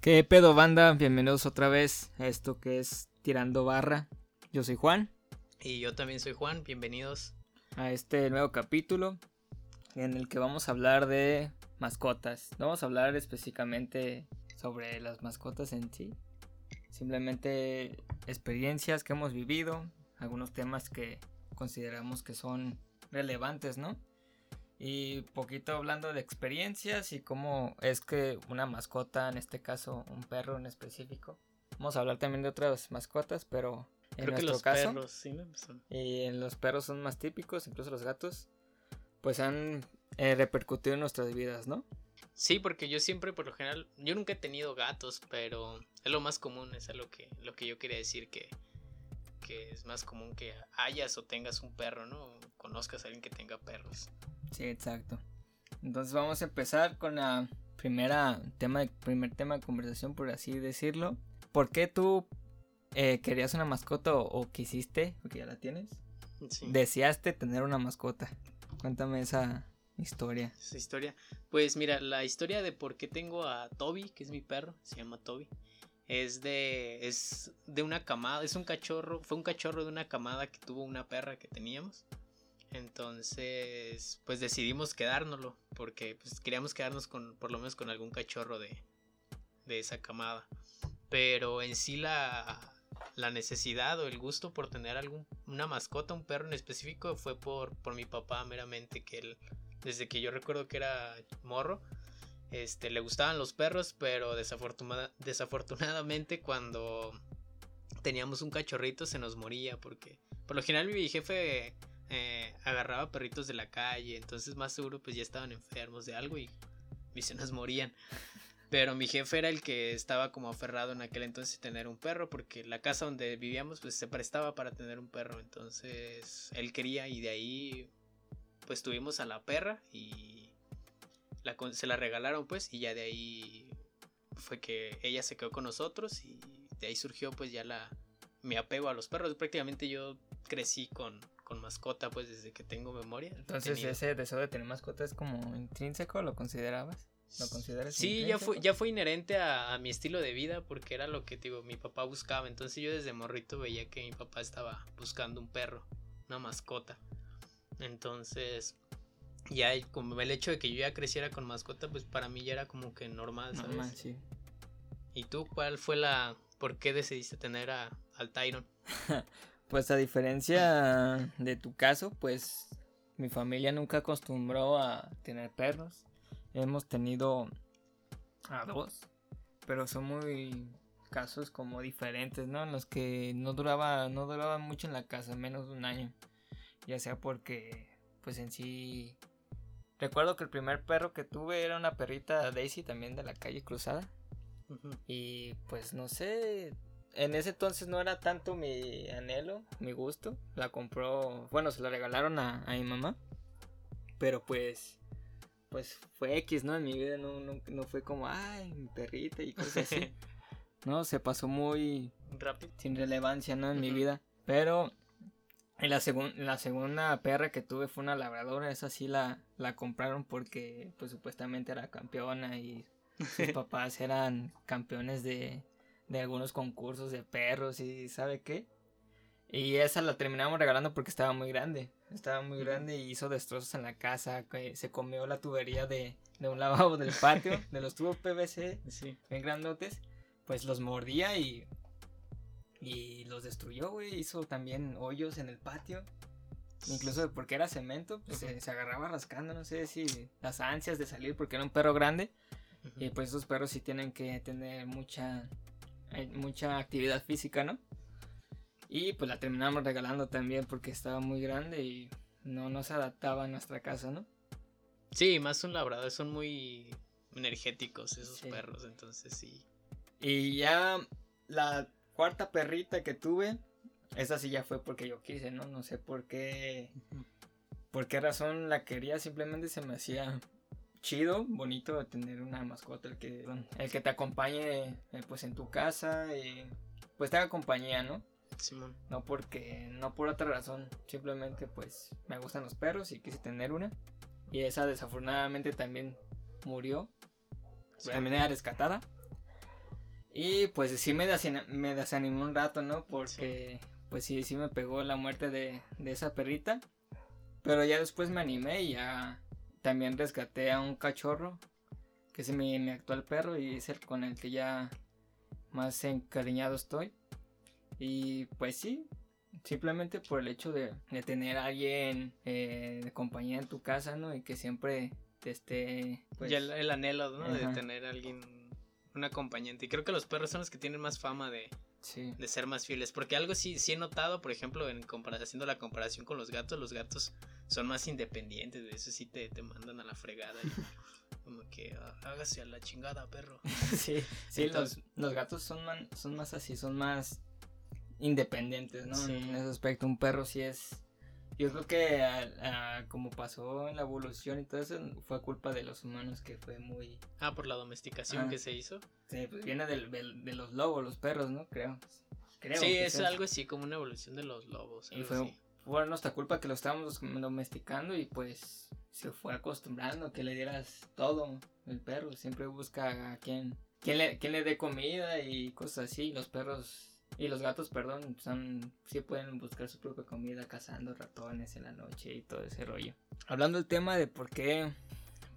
¿Qué pedo banda? Bienvenidos otra vez a esto que es Tirando Barra. Yo soy Juan. Y yo también soy Juan, bienvenidos. A este nuevo capítulo en el que vamos a hablar de mascotas. No vamos a hablar específicamente sobre las mascotas en sí. Simplemente experiencias que hemos vivido, algunos temas que consideramos que son relevantes, ¿no? Y poquito hablando de experiencias y cómo es que una mascota, en este caso un perro en específico. Vamos a hablar también de otras mascotas, pero en Creo que nuestro los caso, perros, sí, ¿no? Son- y en los perros son más típicos, incluso los gatos, pues han eh, repercutido en nuestras vidas, ¿no? Sí, porque yo siempre, por lo general, yo nunca he tenido gatos, pero es lo más común, es lo que, lo que yo quería decir, que, que es más común que hayas o tengas un perro, ¿no? O conozcas a alguien que tenga perros. Sí, exacto. Entonces vamos a empezar con la primera tema de, primer tema de conversación, por así decirlo. ¿Por qué tú eh, querías una mascota o, o quisiste, porque ya la tienes, Sí. deseaste tener una mascota? Cuéntame esa historia. Esa historia. Pues mira, la historia de por qué tengo a Toby, que es mi perro, se llama Toby, es de es de una camada, es un cachorro, fue un cachorro de una camada que tuvo una perra que teníamos. Entonces, pues decidimos quedárnoslo porque pues queríamos quedarnos con por lo menos con algún cachorro de de esa camada. Pero en sí la la necesidad o el gusto por tener algún una mascota, un perro en específico fue por por mi papá meramente que él desde que yo recuerdo que era morro, este, le gustaban los perros, pero desafortuna- desafortunadamente cuando teníamos un cachorrito se nos moría, porque por lo general mi jefe eh, agarraba perritos de la calle, entonces más seguro pues ya estaban enfermos de algo y, se nos morían. Pero mi jefe era el que estaba como aferrado en aquel entonces a tener un perro, porque la casa donde vivíamos pues se prestaba para tener un perro, entonces él quería y de ahí pues tuvimos a la perra y se la regalaron pues y ya de ahí fue que ella se quedó con nosotros y de ahí surgió pues ya la mi apego a los perros. Prácticamente yo crecí con, con mascota pues desde que tengo memoria. Entonces tenido- ese deseo de tener mascota es como intrínseco, ¿lo considerabas? ¿Lo consideras Sí, ya fue, ya fue inherente a, a mi estilo de vida porque era lo que digo, mi papá buscaba. Entonces yo desde morrito veía que mi papá estaba buscando un perro, una mascota. Entonces, ya como el hecho de que yo ya creciera con mascota, pues para mí ya era como que normal, ¿sabes? Normal, sí. ¿Y tú cuál fue la... por qué decidiste tener a, al Tyron? Pues a diferencia de tu caso, pues mi familia nunca acostumbró a tener perros. Hemos tenido a dos, pero son muy casos como diferentes, ¿no? En los que no duraba, no duraba mucho en la casa, menos de un año. Ya sea porque, pues en sí... Recuerdo que el primer perro que tuve era una perrita Daisy también de la calle cruzada. Y pues no sé, en ese entonces no era tanto mi anhelo, mi gusto. La compró, bueno, se la regalaron a, a mi mamá. Pero pues, pues fue X, ¿no? En mi vida no, no, no fue como, ay, mi perrita y cosas así. no, se pasó muy Rápido. sin relevancia, ¿no? En mi vida. Pero en la, segun- la segunda perra que tuve fue una labradora. Esa sí la, la compraron porque pues supuestamente era campeona y sus papás eran campeones de, de algunos concursos de perros y sabe qué. Y esa la terminamos regalando porque estaba muy grande. Estaba muy grande y hizo destrozos en la casa. se comió la tubería de, de un lavabo del patio, de los tubos PVC Sí. bien grandotes, pues los mordía y y los destruyó, güey. Hizo también hoyos en el patio. Incluso porque era cemento, pues se, se agarraba rascando, no sé si las ansias de salir porque era un perro grande. Y pues esos perros sí tienen que tener mucha mucha actividad física, ¿no? Y pues la terminamos regalando también porque estaba muy grande y no, no se adaptaba a nuestra casa, ¿no? Sí, más un labrador, son muy energéticos esos Sí. perros, entonces sí. Y ya la cuarta perrita que tuve, esa sí ya fue porque yo quise, ¿no? No sé por qué, por qué razón la quería, simplemente se me hacía chido, bonito tener una mascota, el que, el que te acompañe eh, pues en tu casa y pues te haga compañía, ¿no? Simón. No porque, no por otra razón, simplemente pues me gustan los perros y quise tener una. Y esa desafortunadamente también murió. Sí. También era rescatada. Y pues sí me, me desanimó un rato, ¿no? Porque pues sí, sí me pegó la muerte de, de esa perrita. Pero ya después me animé y ya también rescaté a un cachorro, que es mi, mi actual perro y es el con el que ya más encariñado estoy. Y pues sí, simplemente por el hecho de, de tener a alguien eh, de compañía en tu casa, ¿no? Y que siempre te esté... Pues... Ya el, anhelo, ¿no? De tener a alguien, un acompañante. Y creo que los perros son los que tienen más fama de, de ser más fieles. Porque algo sí, sí he notado, por ejemplo, en haciendo la comparación con los gatos, los gatos son más independientes, de eso sí te, te mandan a la fregada. como que ah, hágase a la chingada, perro. sí, sí, los, los, gatos son, son más así, son más independientes, ¿no? En ese aspecto, un perro sí es... Yo creo que como pasó en la evolución y todo eso, fue culpa de los humanos que fue muy... Ah, por la domesticación que se hizo. Sí, pues viene del, de los lobos, los perros, ¿no? Creo. Creo sí, es, algo así como una evolución de los lobos. Y fue, fue nuestra culpa que lo estábamos domesticando y pues se fue acostumbrando que le dieras todo. El perro siempre busca a quien, quien, le, quien le dé comida y cosas así. Los perros y los gatos, perdón, son, sí pueden buscar su propia comida cazando ratones en la noche y todo ese rollo. Hablando del tema de por qué,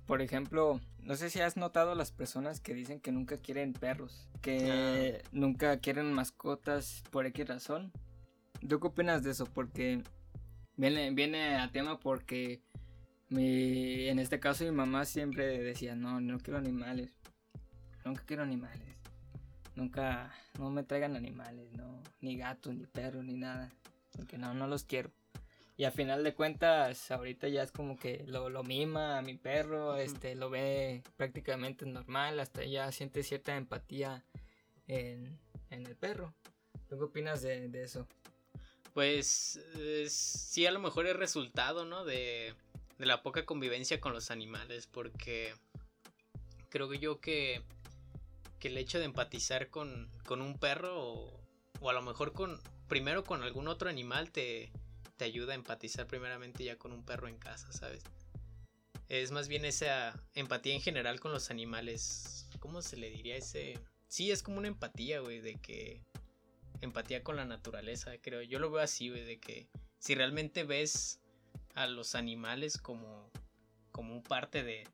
por ejemplo, no sé si has notado las personas que dicen que nunca quieren perros, que ah. nunca quieren mascotas por X razón. ¿Tú qué opinas de eso? Porque viene, viene a tema porque mi, en este caso mi mamá siempre decía, no, no quiero animales, nunca quiero animales nunca, no me traigan animales, no, ni gatos, ni perros, ni nada, porque no, no los quiero. Y a final de cuentas, ahorita ya es como que lo, lo mima a mi perro, este, lo ve prácticamente normal, hasta ya siente cierta empatía en, el perro. ¿Tú qué opinas de, eso? Pues sí, a lo mejor es resultado, ¿no? De, de la poca convivencia con los animales, porque creo yo que que el hecho de empatizar con, un perro o, a lo mejor con primero con algún otro animal te, te ayuda a empatizar primeramente ya con un perro en casa, ¿sabes? Es más bien esa empatía en general con los animales. ¿Cómo se le diría ese? Sí, es como una empatía, güey, de que empatía con la naturaleza, creo. Yo lo veo así, de que si realmente ves a los animales como como parte de,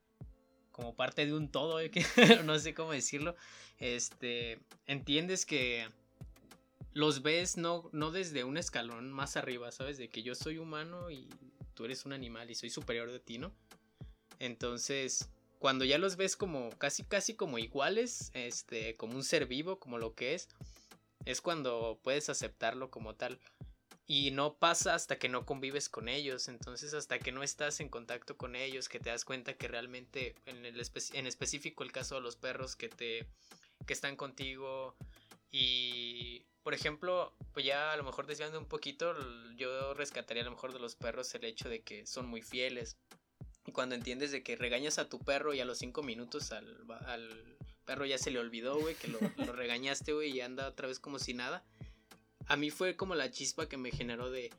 como parte de un todo, no sé cómo decirlo, este, entiendes que los ves no, no desde un escalón más arriba, ¿sabes? De que yo soy humano y tú eres un animal y soy superior de ti, ¿no? Entonces, cuando ya los ves como casi casi como iguales, este, como un ser vivo, como lo que es, es cuando puedes aceptarlo como tal y no pasa hasta que no convives con ellos, entonces hasta que no estás en contacto con ellos, que te das cuenta que realmente, en, el en específico el caso de los perros que te que están contigo y por ejemplo, pues ya a lo mejor desviando un poquito, yo rescataría a lo mejor de los perros el hecho de que son muy fieles. Y cuando entiendes de que regañas a tu perro y a los cinco minutos al, al perro ya se le olvidó, güey, que lo, lo regañaste, güey, y anda otra vez como si nada a mí fue como la chispa que me generó de,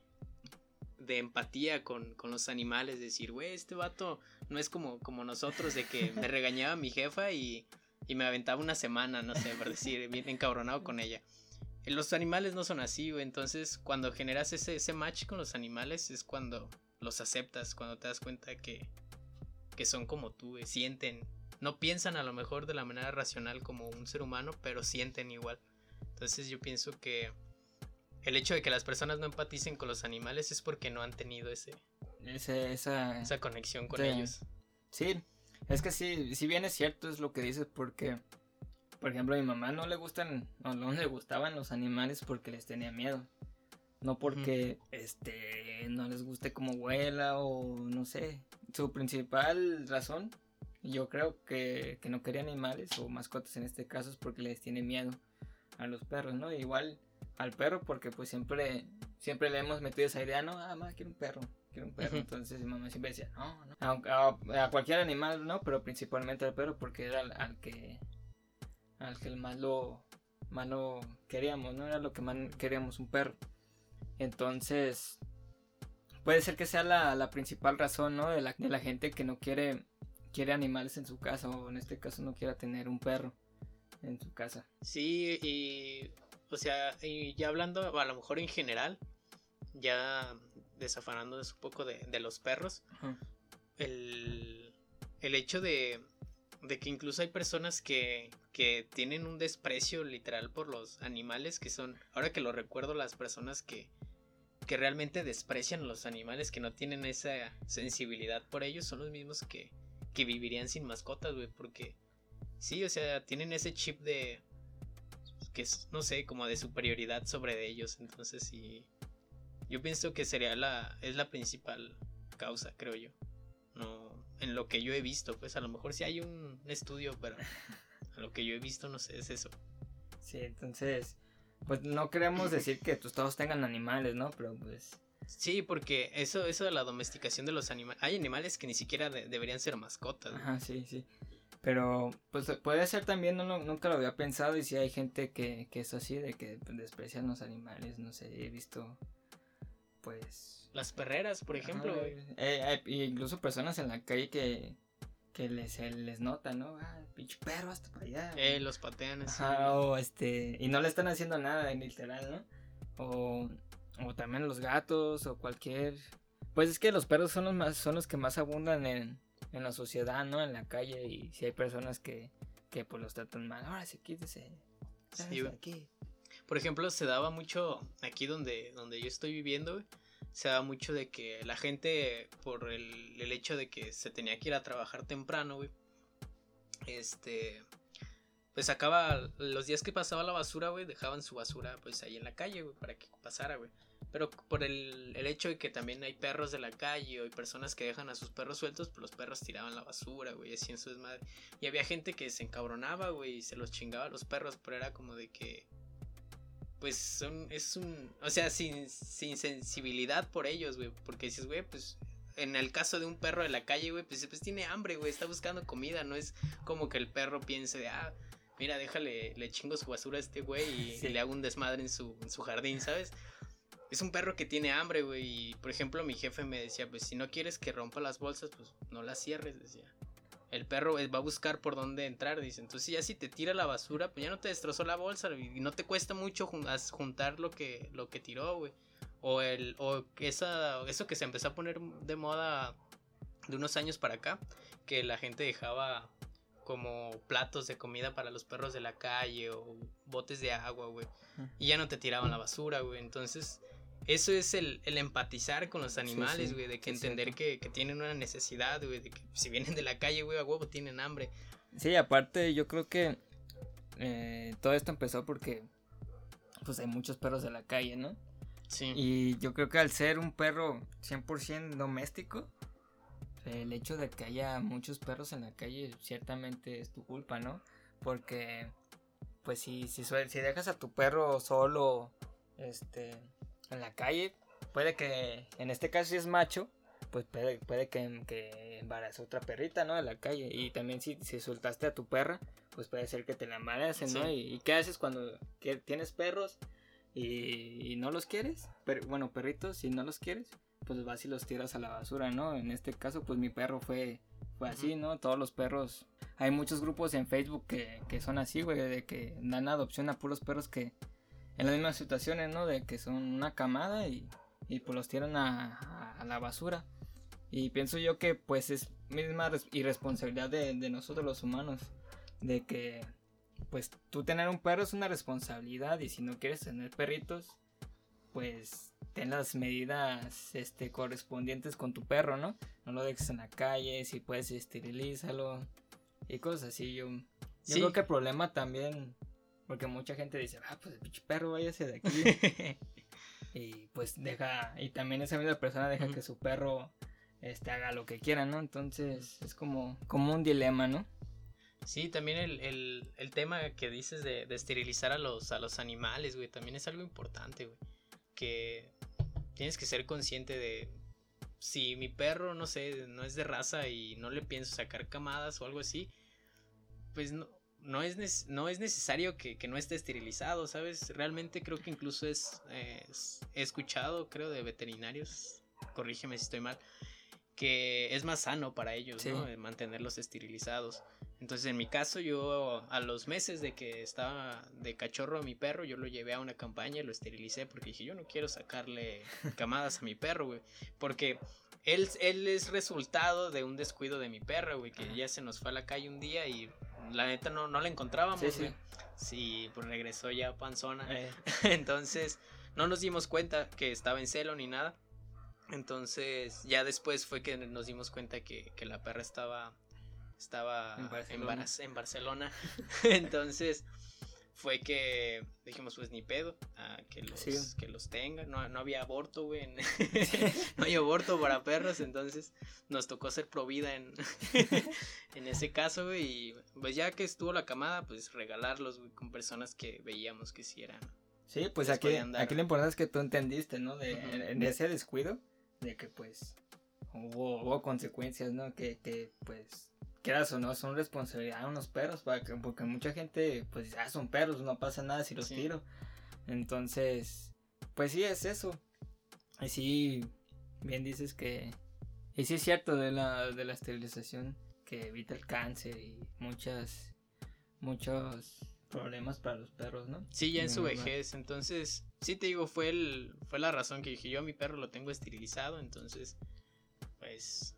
de empatía con, los animales, decir, güey, este vato no es como, como nosotros, de que me regañaba mi jefa y, y me aventaba una semana, no sé, por decir, bien encabronado con ella. Los animales no son así, güey, entonces cuando generas ese, ese match con los animales es cuando los aceptas, cuando te das cuenta que, que son como tú, sienten, no piensan a lo mejor de la manera racional como un ser humano, pero sienten igual. Entonces yo pienso que el hecho de que las personas no empaticen con los animales es porque no han tenido ese, esa, esa conexión con ellos. Sí, es que sí, si bien es cierto es lo que dices porque, por ejemplo, a mi mamá no le gustan, o no le gustaban los animales porque les tenía miedo. No porque este no les guste como huela o no sé. Su principal razón, yo creo que, que no quería animales o mascotas en este caso es porque les tiene miedo a los perros, ¿no? Igual al perro porque pues siempre siempre le hemos metido esa idea, no, ah, mamá, quiero un perro, quiero un perro. Entonces mi mamá siempre decía, no, no. A, a, cualquier animal, no, pero principalmente al perro porque era al, que al que más lo, más lo queríamos, ¿no? Era lo que más queríamos, un perro. Entonces, puede ser que sea la, la principal razón, ¿no? De la, de la gente que no quiere, quiere animales en su casa o en este caso no quiera tener un perro. en su casa. Sí, y o sea, y ya hablando a lo mejor en general, ya desafanándonos un poco de, de los perros, el, el, hecho de, de, que incluso hay personas que, que tienen un desprecio literal por los animales, que son, ahora que lo recuerdo, las personas que, que realmente desprecian los animales, que no tienen esa sensibilidad por ellos, son los mismos que, que vivirían sin mascotas, güey, porque sí, o sea, tienen ese chip de que es, no sé, como de superioridad sobre ellos, entonces sí, yo pienso que sería la, es la principal causa, creo yo, no, en lo que yo he visto, pues a lo mejor sí hay un estudio, pero a lo que yo he visto, no sé, es eso. Sí, entonces, pues no queremos decir que todos tengan animales, ¿no? Pero pues... Sí, porque eso, eso de la domesticación de los animales, hay animales que ni siquiera deberían ser mascotas. Ajá, sí, sí. Pero pues puede ser también, no, nunca lo había pensado y si hay gente que, que es así, de que desprecian los animales, no sé, he visto pues... Las perreras, por ejemplo. Eh, incluso personas en la calle que, que les, les nota, ¿no? Ah, pinche perro hasta para allá. Eh, los patean así. o este, y no le están haciendo nada, literal, ¿no? O, o también los gatos o cualquier... Pues es que los perros son los, más, son los que más abundan en, en la sociedad, ¿no? En la calle y si hay personas que, que pues los tratan mal, ahora sí, quítese. Sí, aquí. Por ejemplo, se daba mucho aquí donde, donde yo estoy viviendo, se daba mucho de que la gente, por el, el hecho de que se tenía que ir a trabajar temprano, güey, este, pues sacaba los días que pasaba la basura, güey, dejaban su basura pues ahí en la calle, güey, para que pasara, güey. Pero por el, el, hecho de que también hay perros de la calle o hay personas que dejan a sus perros sueltos, pues los perros tiraban la basura, güey, así en su desmadre. Y había gente que se encabronaba, güey, y se los chingaba a los perros, pero era como de que. Pues son, es un. O sea, sin, sin sensibilidad por ellos, güey. Porque dices, güey, pues en el caso de un perro de la calle, güey, pues, pues tiene hambre, güey, está buscando comida, no es como que el perro piense de, ah, mira, déjale, le chingo su basura a este güey y, le hago un desmadre en su, en su jardín, ¿sabes? Es un perro que tiene hambre, güey. Y por ejemplo, mi jefe me decía, pues si no quieres que rompa las bolsas, pues no las cierres, decía. El perro va a buscar por dónde entrar, dice. Entonces ya si te tira la basura, pues ya no te destrozó la bolsa y no te cuesta mucho juntar lo que, lo que tiró, güey. O, el, o esa, eso que se empezó a poner de moda de unos años para acá, que la gente dejaba como platos de comida para los perros de la calle o botes de agua, güey. Y ya no te tiraban la basura, güey. Entonces, eso es el, empatizar con los animales, güey, de que entender que, tienen una necesidad, güey, de que si vienen de la calle, güey, a huevo tienen hambre. Sí, aparte yo creo que eh, todo esto empezó porque pues hay muchos perros de la calle, ¿no? Sí. Y yo creo que al ser un perro 100% doméstico, el hecho de que haya muchos perros en la calle ciertamente es tu culpa, ¿no? Porque pues si, si, si dejas a tu perro solo, este, en la calle, puede que, en este caso si es macho, pues puede, puede que, que embarace otra perrita, ¿no? De la calle. Y también si, si soltaste a tu perra, pues puede ser que te la embaracen, ¿no? Y, qué haces cuando tienes perros y, no los quieres? Pero, bueno, perritos, si no los quieres, pues vas y los tiras a la basura, ¿no? En este caso, pues mi perro fue, fue así, ¿no? Todos los perros. Hay muchos grupos en Facebook que, que son así, güey, de que dan adopción a puros perros que, en las mismas situaciones, ¿no? De que son una camada y, y pues los tiran a, a, la basura. Y pienso yo que pues es misma irresponsabilidad de, de nosotros los humanos. De que pues tú tener un perro es una responsabilidad y si no quieres tener perritos, pues ten las medidas este, correspondientes con tu perro, ¿no? No lo dejes en la calle, si puedes esterilízalo y cosas así. Yo, yo creo que el problema también porque mucha gente dice, ah, pues el pinche perro váyase de aquí. y pues deja, y también esa misma persona deja que su perro este, haga lo que quiera, ¿no? Entonces es como, como un dilema, ¿no? Sí, también el, el, tema que dices de, de, esterilizar a los, a los animales, güey, también es algo importante, güey. Que tienes que ser consciente de si mi perro, no sé, no es de raza y no le pienso sacar camadas o algo así, pues no, no es, no es necesario que, no esté esterilizado, ¿sabes? Realmente creo que incluso es, he escuchado, creo, de veterinarios, corrígeme si estoy mal, que es más sano para ellos, ¿no? Mantenerlos esterilizados. Entonces, en mi caso, yo a los meses de que estaba de cachorro a mi perro, yo lo llevé a una campaña y lo esterilicé porque dije, yo no quiero sacarle camadas a mi perro, güey. Porque él, él es resultado de un descuido de mi perro, güey, que ya se nos fue a la calle un día y la neta no, no la encontrábamos, Sí, sí. güey. Sí, pues regresó ya panzona. Eh, Entonces, no nos dimos cuenta que estaba en celo ni nada. Entonces, ya después fue que nos dimos cuenta que, que la perra estaba estaba En en Barcelona. Bar- en Barcelona. Entonces, fue que dijimos, pues ni pedo, ah, que, los, Sí. que los tengan. No, no había aborto, güey. en- no hay aborto para perros, entonces nos tocó ser pro vida en, en ese caso, güey. Y pues ya que estuvo la camada, pues regalarlos, güey, con personas que veíamos que sí eran. Sí, pues aquí, lo importante es que tú entendiste, ¿no? De, en ese descuido, de que pues hubo, hubo consecuencias, ¿no? Que, que pues, quieras o no, son responsabilidad de unos perros, para que, porque mucha gente, pues ya son perros, no pasa nada si los Sí. tiro. Entonces, pues sí, es eso. Y sí, bien dices que... Y sí es cierto de la, de la esterilización, que evita el cáncer y muchas, muchos problemas para los perros, ¿no? Sí, ya en su vejez. Entonces, sí te digo, fue el, fue la razón que dije, yo a mi perro lo tengo esterilizado, entonces, pues,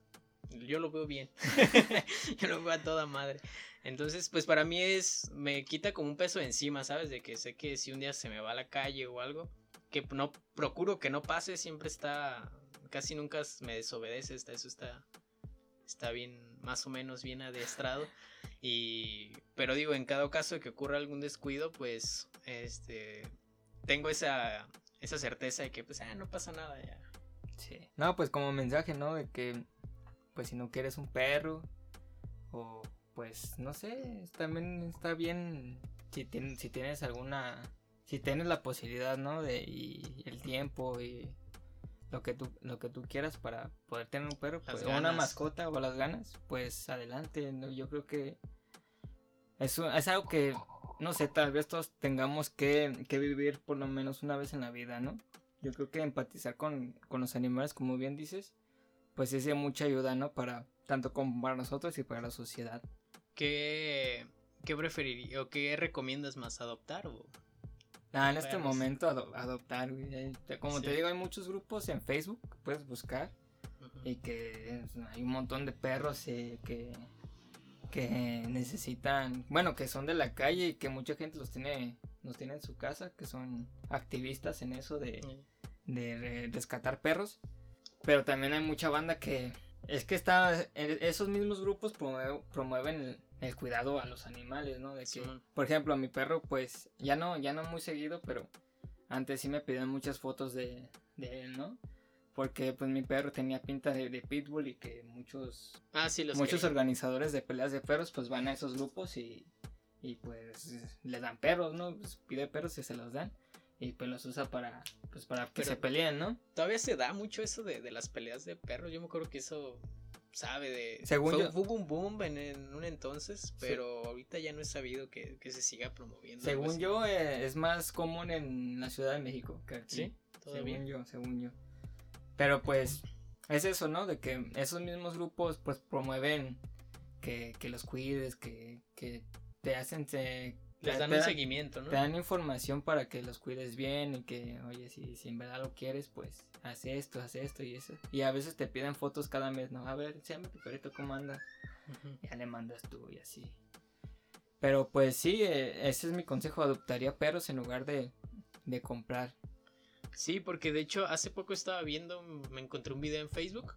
yo lo veo bien. yo lo veo a toda madre. Entonces, pues para mí es, me quita como un peso de encima, ¿sabes? De que sé que si un día se me va a la calle o algo, que no, procuro que no pase, siempre está, casi nunca me desobedece, está, eso está, está bien, más o menos bien adiestrado. Y, pero digo, en cada caso de que ocurra algún descuido, pues, este, tengo esa, esa certeza de que, pues, ah, no pasa nada ya. Sí. No, pues como mensaje, ¿no? De que, pues si no quieres un perro, o pues, no sé, también está bien si, tien- si tienes alguna, si tienes la posibilidad, ¿no? De, y el tiempo y lo que tú, lo que tú quieras para poder tener un perro, pues, o una mascota o las ganas, pues adelante, ¿no? Yo creo que es, es algo que, no sé, tal vez todos tengamos que, que vivir por lo menos una vez en la vida, ¿no? Yo creo que empatizar con, con los animales, como bien dices, pues es de mucha ayuda, ¿no? Para tanto como para nosotros y para la sociedad. ¿Qué, qué preferirías o qué recomiendas más, adoptar o...? Ah, en este momento ado- adoptar, güey. Como te digo, hay muchos grupos en Facebook que puedes buscar y que hay un montón de perros eh, que, que necesitan, bueno, que son de la calle y que mucha gente los tiene, los tiene en su casa, que son activistas en eso de, de re- rescatar perros. Pero también hay mucha banda que es que está e- esos mismos grupos promue- promueven el, el cuidado a los animales, ¿no? De que, por ejemplo, a mi perro pues ya no ya no muy seguido, pero antes sí me pedían muchas fotos de, de él, ¿no? Porque pues mi perro tenía pinta de, de pitbull y que muchos Ah, sí, los muchos que- organizadores de peleas de perros pues van a esos grupos y, y pues le dan perros, ¿no? Pues, pide perros y se los dan y pues los usa para pues para que Pero- se peleen, ¿no? Todavía se da mucho eso de, de las peleas de perros. Yo me acuerdo que eso sabe de. Según fue, yo- un boom en, en un entonces, pero ahorita ya no he sabido que, que se siga promoviendo. Según yo eh, es más común en la Ciudad de México que aquí. Sí. Según yo, según yo. Pero pues es eso, ¿no? De que esos mismos grupos pues promueven que, que los cuides, que, que te hacen... Te, Les te- dan te un seguimiento, ¿no? Te dan información para que los cuides bien y que, oye, si, si en verdad lo quieres, pues haz esto, haz esto y eso. Y a veces te piden fotos cada mes, ¿no? A ver, enséñame tu perrito cómo anda. Ya le mandas tú y así. Pero pues sí, eh, ese es mi consejo, adoptaría perros en lugar de, de comprar. Sí, porque de hecho hace poco estaba viendo, me encontré un video en Facebook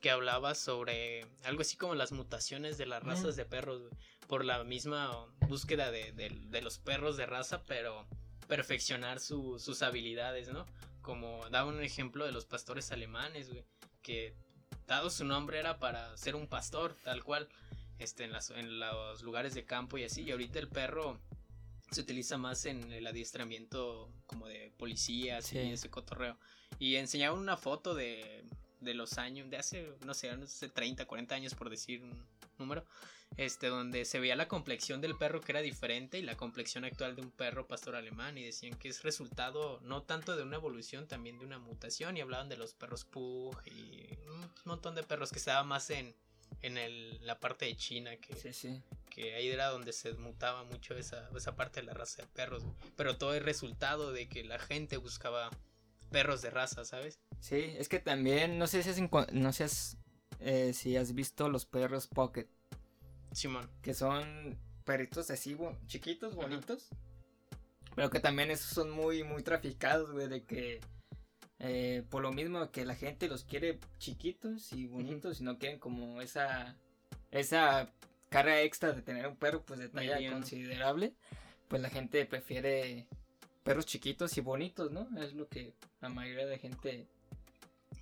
que hablaba sobre algo así como las mutaciones de las razas de perros, güey, por la misma búsqueda de, de- de los perros de raza, pero perfeccionar su- sus habilidades, ¿no? Como daba un ejemplo de los pastores alemanes, güey, que dado su nombre era para ser un pastor, tal cual, este, en, las- en los lugares de campo y así, y ahorita el perro se utiliza más en el adiestramiento como de policías Sí. y ese cotorreo. Y enseñaban una foto de, de los años, de hace, no sé, no sé, 30, 40 años por decir un número, este, donde se veía la complexión del perro que era diferente y la complexión actual de un perro pastor alemán y decían que es resultado no tanto de una evolución, también de una mutación y hablaban de los perros Pug y un montón de perros que se daba más en, en el- la parte de China que, Sí, sí. que ahí era donde se mutaba mucho esa, esa parte de la raza de perros. Pero todo es resultado de que la gente buscaba perros de raza, ¿sabes? Sí, es que también, no sé si has, no sé eh, si has visto los perros Pocket, Simón. que son perritos así chiquitos, Ajá. bonitos. Pero que también esos son muy, muy traficados, güey, de que eh, por lo mismo que la gente los quiere chiquitos y bonitos y no quieren como esa, esa carga extra de tener un perro pues de talla Mediano. considerable, pues la gente prefiere perros chiquitos y bonitos, ¿no? Es lo que la mayoría de gente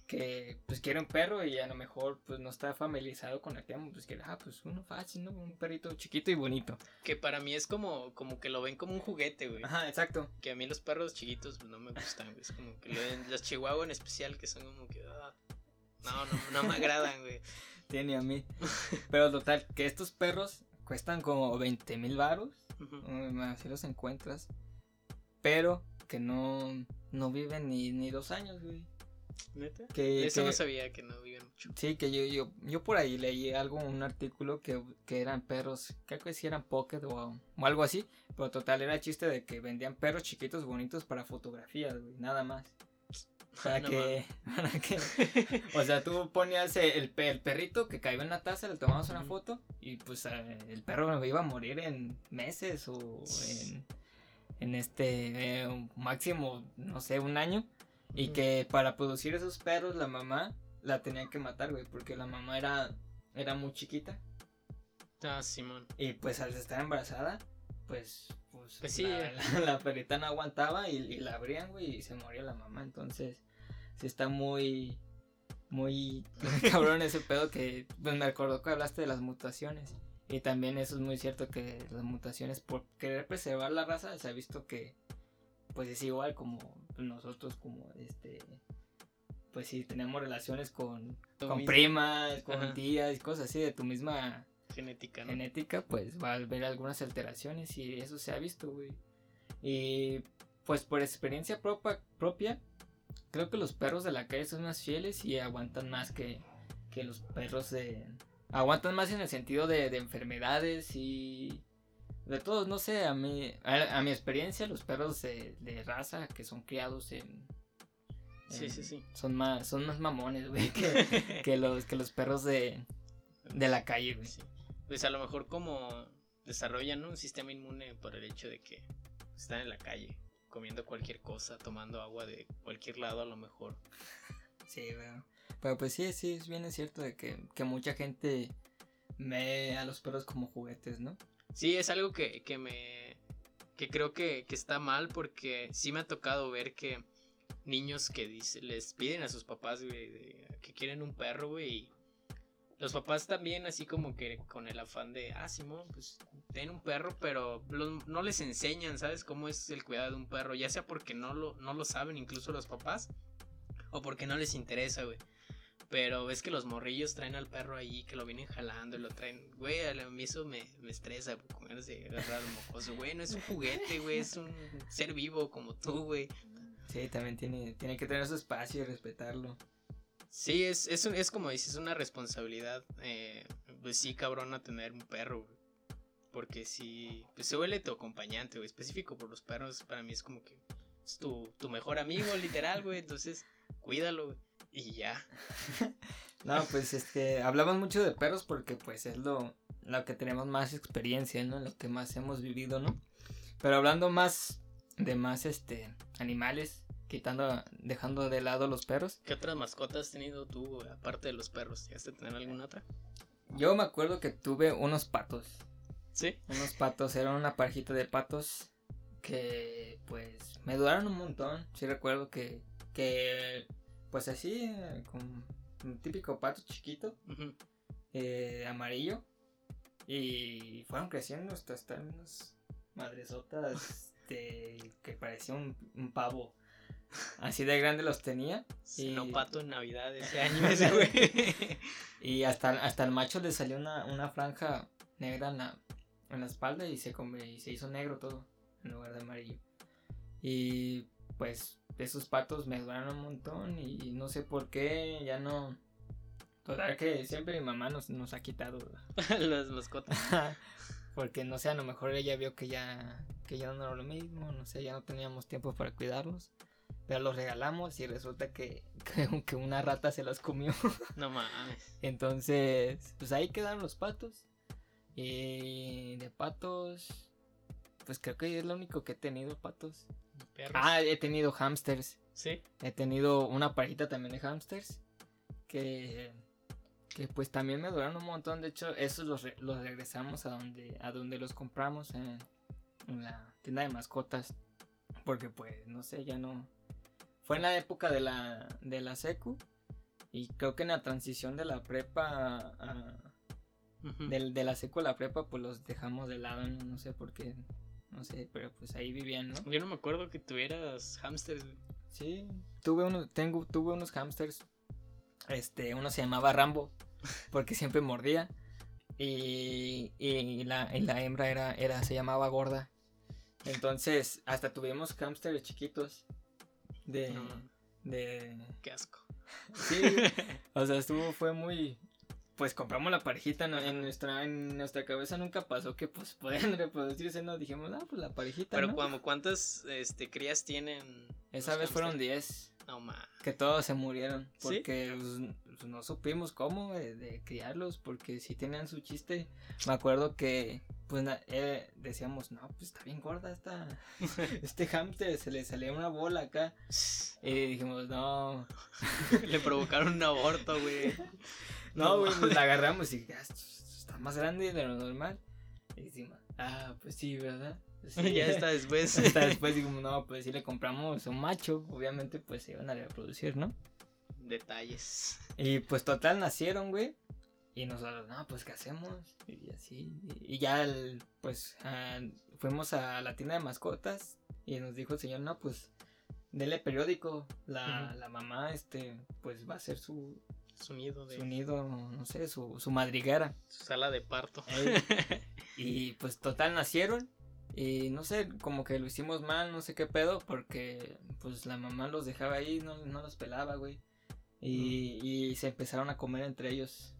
que pues quiere un perro y a lo mejor pues no está familiarizado con el tema, pues quiere, ah, pues uno fácil, ¿no? Un perrito chiquito y bonito. Que para mí es como, como que lo ven como un juguete, güey. Ajá, exacto. Que a mí los perros chiquitos pues, no me gustan, güey. Es como que lo ven, los chihuahua en especial, que son como que... ah, no, no, no me agradan, güey. Tiene a mí. Pero total, que estos perros cuestan como 20 mil baros. Mm, Así los encuentras. Pero que no, no viven ni, ni dos años, güey. ¿Neta? Que, Eso que- no sabía que no viven mucho. Sí, que yo, yo, yo por ahí leí algo, un artículo que, que eran perros, creo que sí eran pocket o, o algo así, pero total era chiste de que vendían perros chiquitos bonitos para fotografías, güey, nada más. Para No que, para que, o sea, tú ponías el, el perrito que caía en la taza, le tomabas una foto y pues eh, el perro iba a morir en meses o en, en este, eh, máximo, no sé, un año. Y que para producir esos perros la mamá la tenían que matar, güey, porque la mamá era, era muy chiquita. Ah, Simón. Y pues al estar embarazada, pues, pues, Pues sí, la, la- la perrita no aguantaba y, y la abrían, güey, y se moría la mamá. Entonces, sí está muy, muy cabrón ese pedo que, pues me recordó que hablaste de las mutaciones. Y también eso es muy cierto que las mutaciones, por querer preservar la raza, se ha visto que, pues es igual como nosotros, como este, pues si tenemos relaciones con, con primas, con Ajá. tías y cosas así de tu misma Genética, ¿no? genética, pues va a haber algunas alteraciones y eso se ha visto, güey. Y pues por experiencia propa- propia, creo que los perros de la calle son más fieles y aguantan más que, que los perros de... Aguantan más en el sentido de, de enfermedades y... De todos, no sé, a mi, a, a mi experiencia, los perros de, de raza que son criados en... Sí, en- sí, sí. Son más, son más mamones, güey, que, que los, que los perros de, de la calle, güey. Sí. Pues a lo mejor como desarrollan ¿no? un sistema inmune por el hecho de que están en la calle, comiendo cualquier cosa, tomando agua de cualquier lado a lo mejor. Sí, pero, pero pues sí, sí, es bien es cierto de que, que mucha gente ve a los perros como juguetes, ¿no? Sí, es algo que, que me... que creo que, que está mal porque sí me ha tocado ver que niños que dice, les piden a sus papás, que quieren un perro, y los papás también así como que con el afán de, ah, Simón, pues ten un perro, pero no les enseñan, ¿sabes? Cómo es el cuidado de un perro, ya sea porque no lo, no lo saben incluso los papás, o porque no les interesa, güey. Pero ves que los morrillos traen al perro ahí, que lo vienen jalando y lo traen. Güey, a mí eso me, me estresa, de agarrar al mocoso. Güey, no es un juguete, güey, es un ser vivo como tú, güey. Sí, también tiene, tiene que tener su espacio y respetarlo. Sí, es, es, es como dices, una responsabilidad, eh, pues sí, cabrona, tener un perro, güey. Porque si, pues se vuelve tu acompañante, güey, específico por los perros, para mí es como que es tu, tu mejor amigo, literal, güey, entonces cuídalo, güey. Y ya. No, pues este, hablamos mucho de perros porque pues es lo, lo que tenemos más experiencia, ¿no? Lo que más hemos vivido, ¿no? Pero hablando más de más este animales, quitando, dejando de lado los perros. ¿Qué otras mascotas has tenido tú, aparte de los perros? ¿Llegaste a tener alguna otra? Yo me acuerdo que tuve unos patos. Sí. Unos patos, eran una parejita de patos que pues me duraron un montón. Sí recuerdo que, que pues así, con un típico pato chiquito, eh, amarillo. Y fueron creciendo hasta estar unas madresotas de, que parecía un, un pavo. Así de grande los tenía. Se Y- no pato en Navidad ese año ese, güey. Y hasta, hasta el macho le salió una, una franja negra en la, en la espalda y se, come- y se hizo negro todo en lugar de amarillo. Y pues esos patos me duraron un montón y no sé por qué ya no... Total que siempre mi mamá nos, nos ha quitado. Las mascotas. Porque no sé, a lo mejor ella vio que ya, que ya no era lo mismo, no sé, ya no teníamos tiempo para cuidarlos. Pero los regalamos y resulta que, que, que una rata se los comió. No mames. Entonces, pues ahí quedaron los patos. Y de patos, pues creo que es lo único que he tenido patos. Perros. Ah, he tenido hamsters. sí. He tenido una parejita también de hamsters. Que, que pues también me duraron un montón. De hecho, esos los, re- los regresamos a donde, a donde los compramos en, en la tienda de mascotas. Porque pues, no sé, ya no. Fue en la época de la, de la secu. Y creo que en la transición de la prepa a- de la secu a la prepa, pues los dejamos de lado, no, No sé por qué, no sé, pero pues ahí vivían, ¿no? Yo no me acuerdo que tuvieras hamsters, güey. Sí, tuve unos, tengo, tuve unos hamsters, este, uno se llamaba Rambo, porque siempre mordía, y, y la, y la hembra era, era, se llamaba Gorda, entonces hasta tuvimos hamsters chiquitos, de, No, de, qué asco. sí, o sea, estuvo, fue muy... Pues compramos la parejita, ¿no? en nuestra en nuestra cabeza nunca pasó que pues pueden reproducirse, no dijimos, ah, pues la parejita, Pero ¿no? cuando, ¿cuántas este, crías tienen? Esa vez fueron hámster? 10, No mames. que todos se murieron, ¿Sí? porque pues, pues, no supimos cómo de, de criarlos, porque sí tenían su chiste. Me acuerdo que pues na- eh, decíamos, no, pues está bien gorda esta, este hámster, se le salía una bola acá. Y dijimos, no, Le provocaron un aborto, güey. No, güey, pues la agarramos y "Ah, esto está más grande de lo normal. Y decimos, ah, pues sí, ¿verdad? Sí. ya está después. Hasta después dijimos, no, pues si le compramos un macho, obviamente pues se iban a reproducir, ¿no? Detalles. Y pues total nacieron, güey. Y nosotros, no, pues ¿qué hacemos? Y así. Y ya, el- pues ah, fuimos a la tienda de mascotas y nos dijo el señor, no, pues dele periódico. La, la mamá, este, pues va a hacer su, Su nido de. su nido, no sé, su, su madriguera. Su sala de parto. Ey. y pues total nacieron. Y no sé, como que lo hicimos mal, no sé qué pedo, porque pues la mamá los dejaba ahí, no, no los pelaba, güey. Y, y se empezaron a comer entre ellos.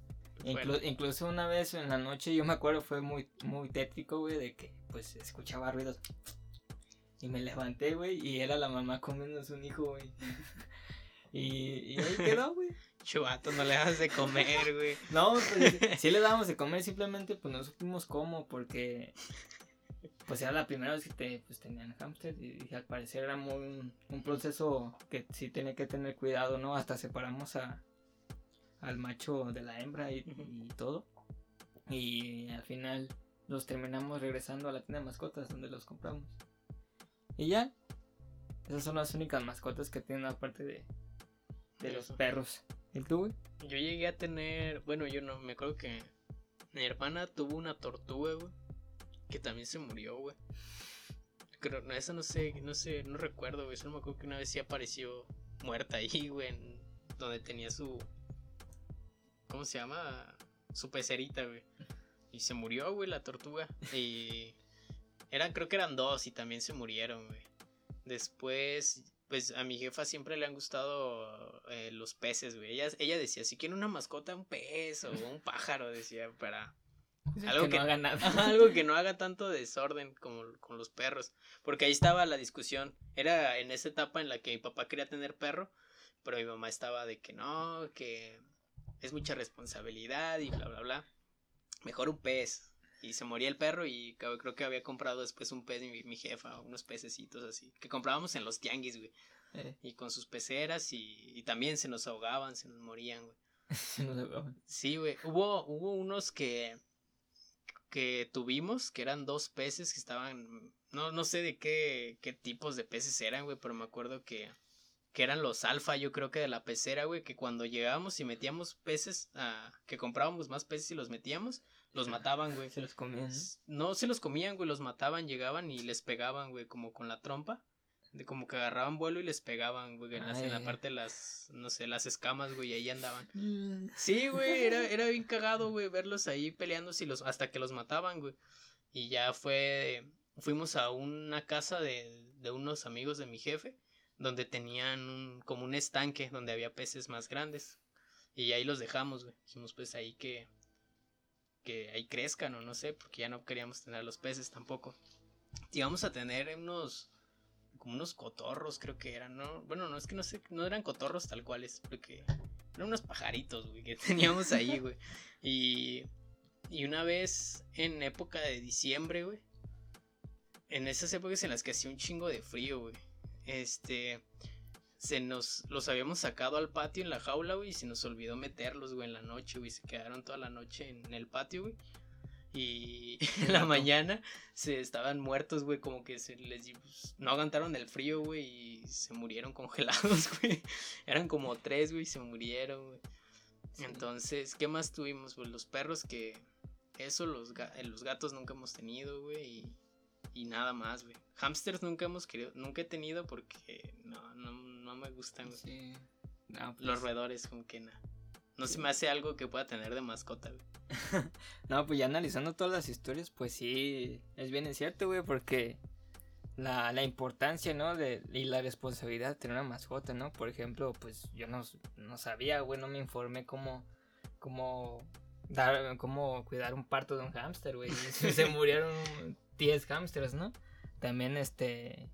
Inclu- Bueno, incluso una vez en la noche, yo me acuerdo, fue muy, muy tétrico, güey, de que pues escuchaba ruidos. Y me levanté, güey, y era la mamá comiéndose un hijo, güey. y, y ahí quedó, güey. chubato, no le das de comer, güey. No, pues sí le dábamos de comer, simplemente pues no supimos cómo, porque pues era la primera vez que te, pues, tenían hamster y, y al parecer era muy un, un proceso que sí tenía que tener cuidado, ¿no? Hasta separamos a al macho de la hembra y, todo. Y al final los terminamos regresando a la tienda de mascotas donde los compramos. Y ya, esas son las únicas mascotas que tienen aparte de, de los perros. ¿Y tú, güey? Yo llegué a tener. Bueno, yo no, me acuerdo que. Mi hermana tuvo una tortuga, güey. Que también se murió, güey. Creo, no, esa no sé, no sé, no recuerdo, güey. Solo me acuerdo que una vez sí apareció muerta ahí, güey. donde tenía su. ¿Cómo se llama? Su pecerita, güey. Y se murió, güey, la tortuga. Y. Eran, creo que eran dos y también se murieron, güey. Después, pues a mi jefa siempre le han gustado eh, los peces, güey. Ella, ella decía, si quiere una mascota, un pez o un pájaro, decía, para Algo que, que- no haga nada. algo que no haga tanto desorden como con los perros. Porque ahí estaba la discusión. Era en esa etapa en la que mi papá quería tener perro, pero mi mamá estaba de que no, que es mucha responsabilidad y bla, bla, bla. Mejor un pez. Y se moría el perro y creo que había comprado después un pez mi, mi jefa, unos pececitos así. Que comprábamos en los tianguis, güey. Eh, Y con sus peceras y, y también se nos ahogaban, se nos morían, güey. no sé, güey. Sí, güey. Hubo, hubo unos que, que tuvimos, que eran dos peces que estaban, no, no sé de qué, qué tipos de peces eran, güey, pero me acuerdo que, que eran los alfa, yo creo que de la pecera, güey, que cuando llegábamos y metíamos peces, ah, que comprábamos más peces y los metíamos, los mataban, güey. Se los comían. No se los comían, güey, los mataban, llegaban y les pegaban, güey, como con la trompa. De como que agarraban vuelo y les pegaban, güey, en, la parte de las, no sé, las escamas, güey, y ahí andaban. ¿no? Sí, güey, era, era bien cagado, güey, verlos ahí peleándose y los, hasta que los mataban, güey. Y ya fue, fuimos a una casa de, de unos amigos de mi jefe, donde tenían un, como un estanque donde había peces más grandes. Y ahí los dejamos, güey. Dijimos, pues ahí que, que ahí crezcan o no sé, porque ya no queríamos tener los peces tampoco. Íbamos a tener unos como unos cotorros, creo que eran, ¿no? Bueno, no es que no sé, no eran cotorros tal cuales, porque eran unos pajaritos, güey, que teníamos ahí, güey. Y, y una vez en época de diciembre, güey, en esas épocas en las que hacía un chingo de frío, güey, este, se nos los habíamos sacado al patio en la jaula, güey, y se nos olvidó meterlos, güey, en la noche, güey, se quedaron toda la noche en el patio, güey. Y en la mañana se estaban muertos, güey, como que se les pues, no aguantaron el frío, güey, y se murieron congelados, güey. Eran como tres, güey, y se murieron, güey. Entonces, ¿qué más tuvimos? Pues los perros que eso los, los gatos nunca hemos tenido, güey, y, y nada más, güey. Hamsters nunca hemos querido, nunca he tenido porque no, no, no me gustan, güey. los pues roedores, como que nada. No se me hace algo que pueda tener de mascota, güey. no, pues ya analizando todas las historias, pues sí, es bien cierto, güey, porque la, la importancia, ¿no? De, y la responsabilidad de tener una mascota, ¿no? Por ejemplo, pues yo no, no sabía, güey, no me informé cómo, cómo dar, cómo cuidar un parto de un hámster, güey. Se murieron 10 hámsters, ¿no? También, este,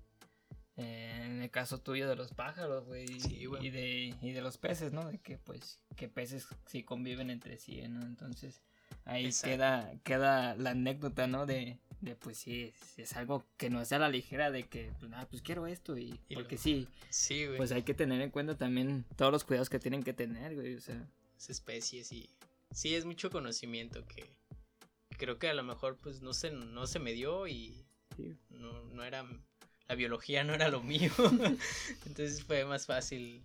en el caso tuyo de los pájaros, güey. y, de, y de los peces, ¿no? De que, pues, que peces sí conviven entre sí, ¿no? Entonces, ahí queda, queda la anécdota, ¿no? De, de pues sí, es, algo que no sea a la ligera de que, pues, nada, pues quiero esto y, porque sí. Sí, güey. Pues hay que tener en cuenta también todos los cuidados que tienen que tener, güey, o sea. Las especies y... Sí, es mucho conocimiento que creo que a lo mejor, pues, no se, no se me dio y no, no era la biología no era lo mío. Entonces fue más fácil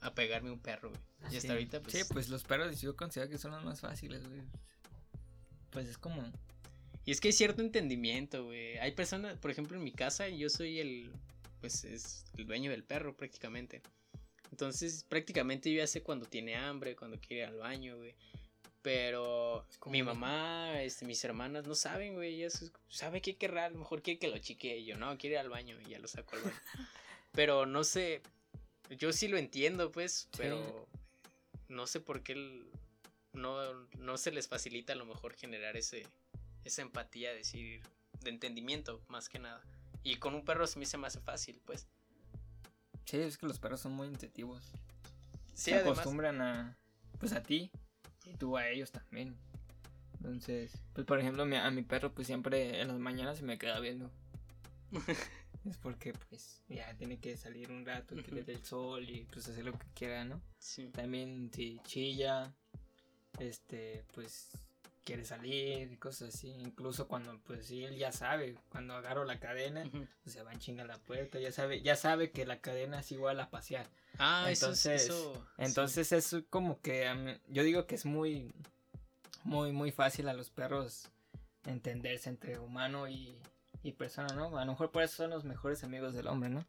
apegarme a un perro, güey. Y hasta ahorita, pues. Sí, pues los perros yo considero que son los más fáciles, güey. Pues es como. Y es que hay cierto entendimiento, güey. Hay personas, por ejemplo, en mi casa, yo soy el. Pues es el dueño del perro, prácticamente. Entonces, prácticamente yo ya sé cuando tiene hambre, cuando quiere ir al baño, güey. Pero mi mamá, este, mis hermanas no saben, güey. Ellas sabe qué querrá, a lo mejor quiere que lo chiquee. Yo no, quiere ir al baño y ya lo saco al baño. pero no sé, yo sí lo entiendo, pues, pero no sé por qué no, no se les facilita a lo mejor generar ese, esa empatía, decir, de entendimiento, más que nada. Y con un perro se me hace fácil, pues. Sí, es que los perros son muy intuitivos. se acostumbran a, pues a ti y tú a ellos también. Entonces, pues por ejemplo, a mi perro pues siempre en las mañanas se me queda viendo. es porque pues ya tiene que salir un rato, que le dé el sol y pues hacer lo que quiera, ¿no? Sí. También si chilla, este, pues quiere salir y cosas así. Incluso cuando pues sí, él ya sabe, cuando agarro la cadena, pues se va en chinga la puerta, ya sabe, ya sabe que la cadena es igual a pasear. Ah, entonces, eso, entonces es como que yo digo que es muy, muy, muy fácil a los perros entenderse entre humano y, y persona, ¿no? A lo mejor por eso son los mejores amigos del hombre, ¿no?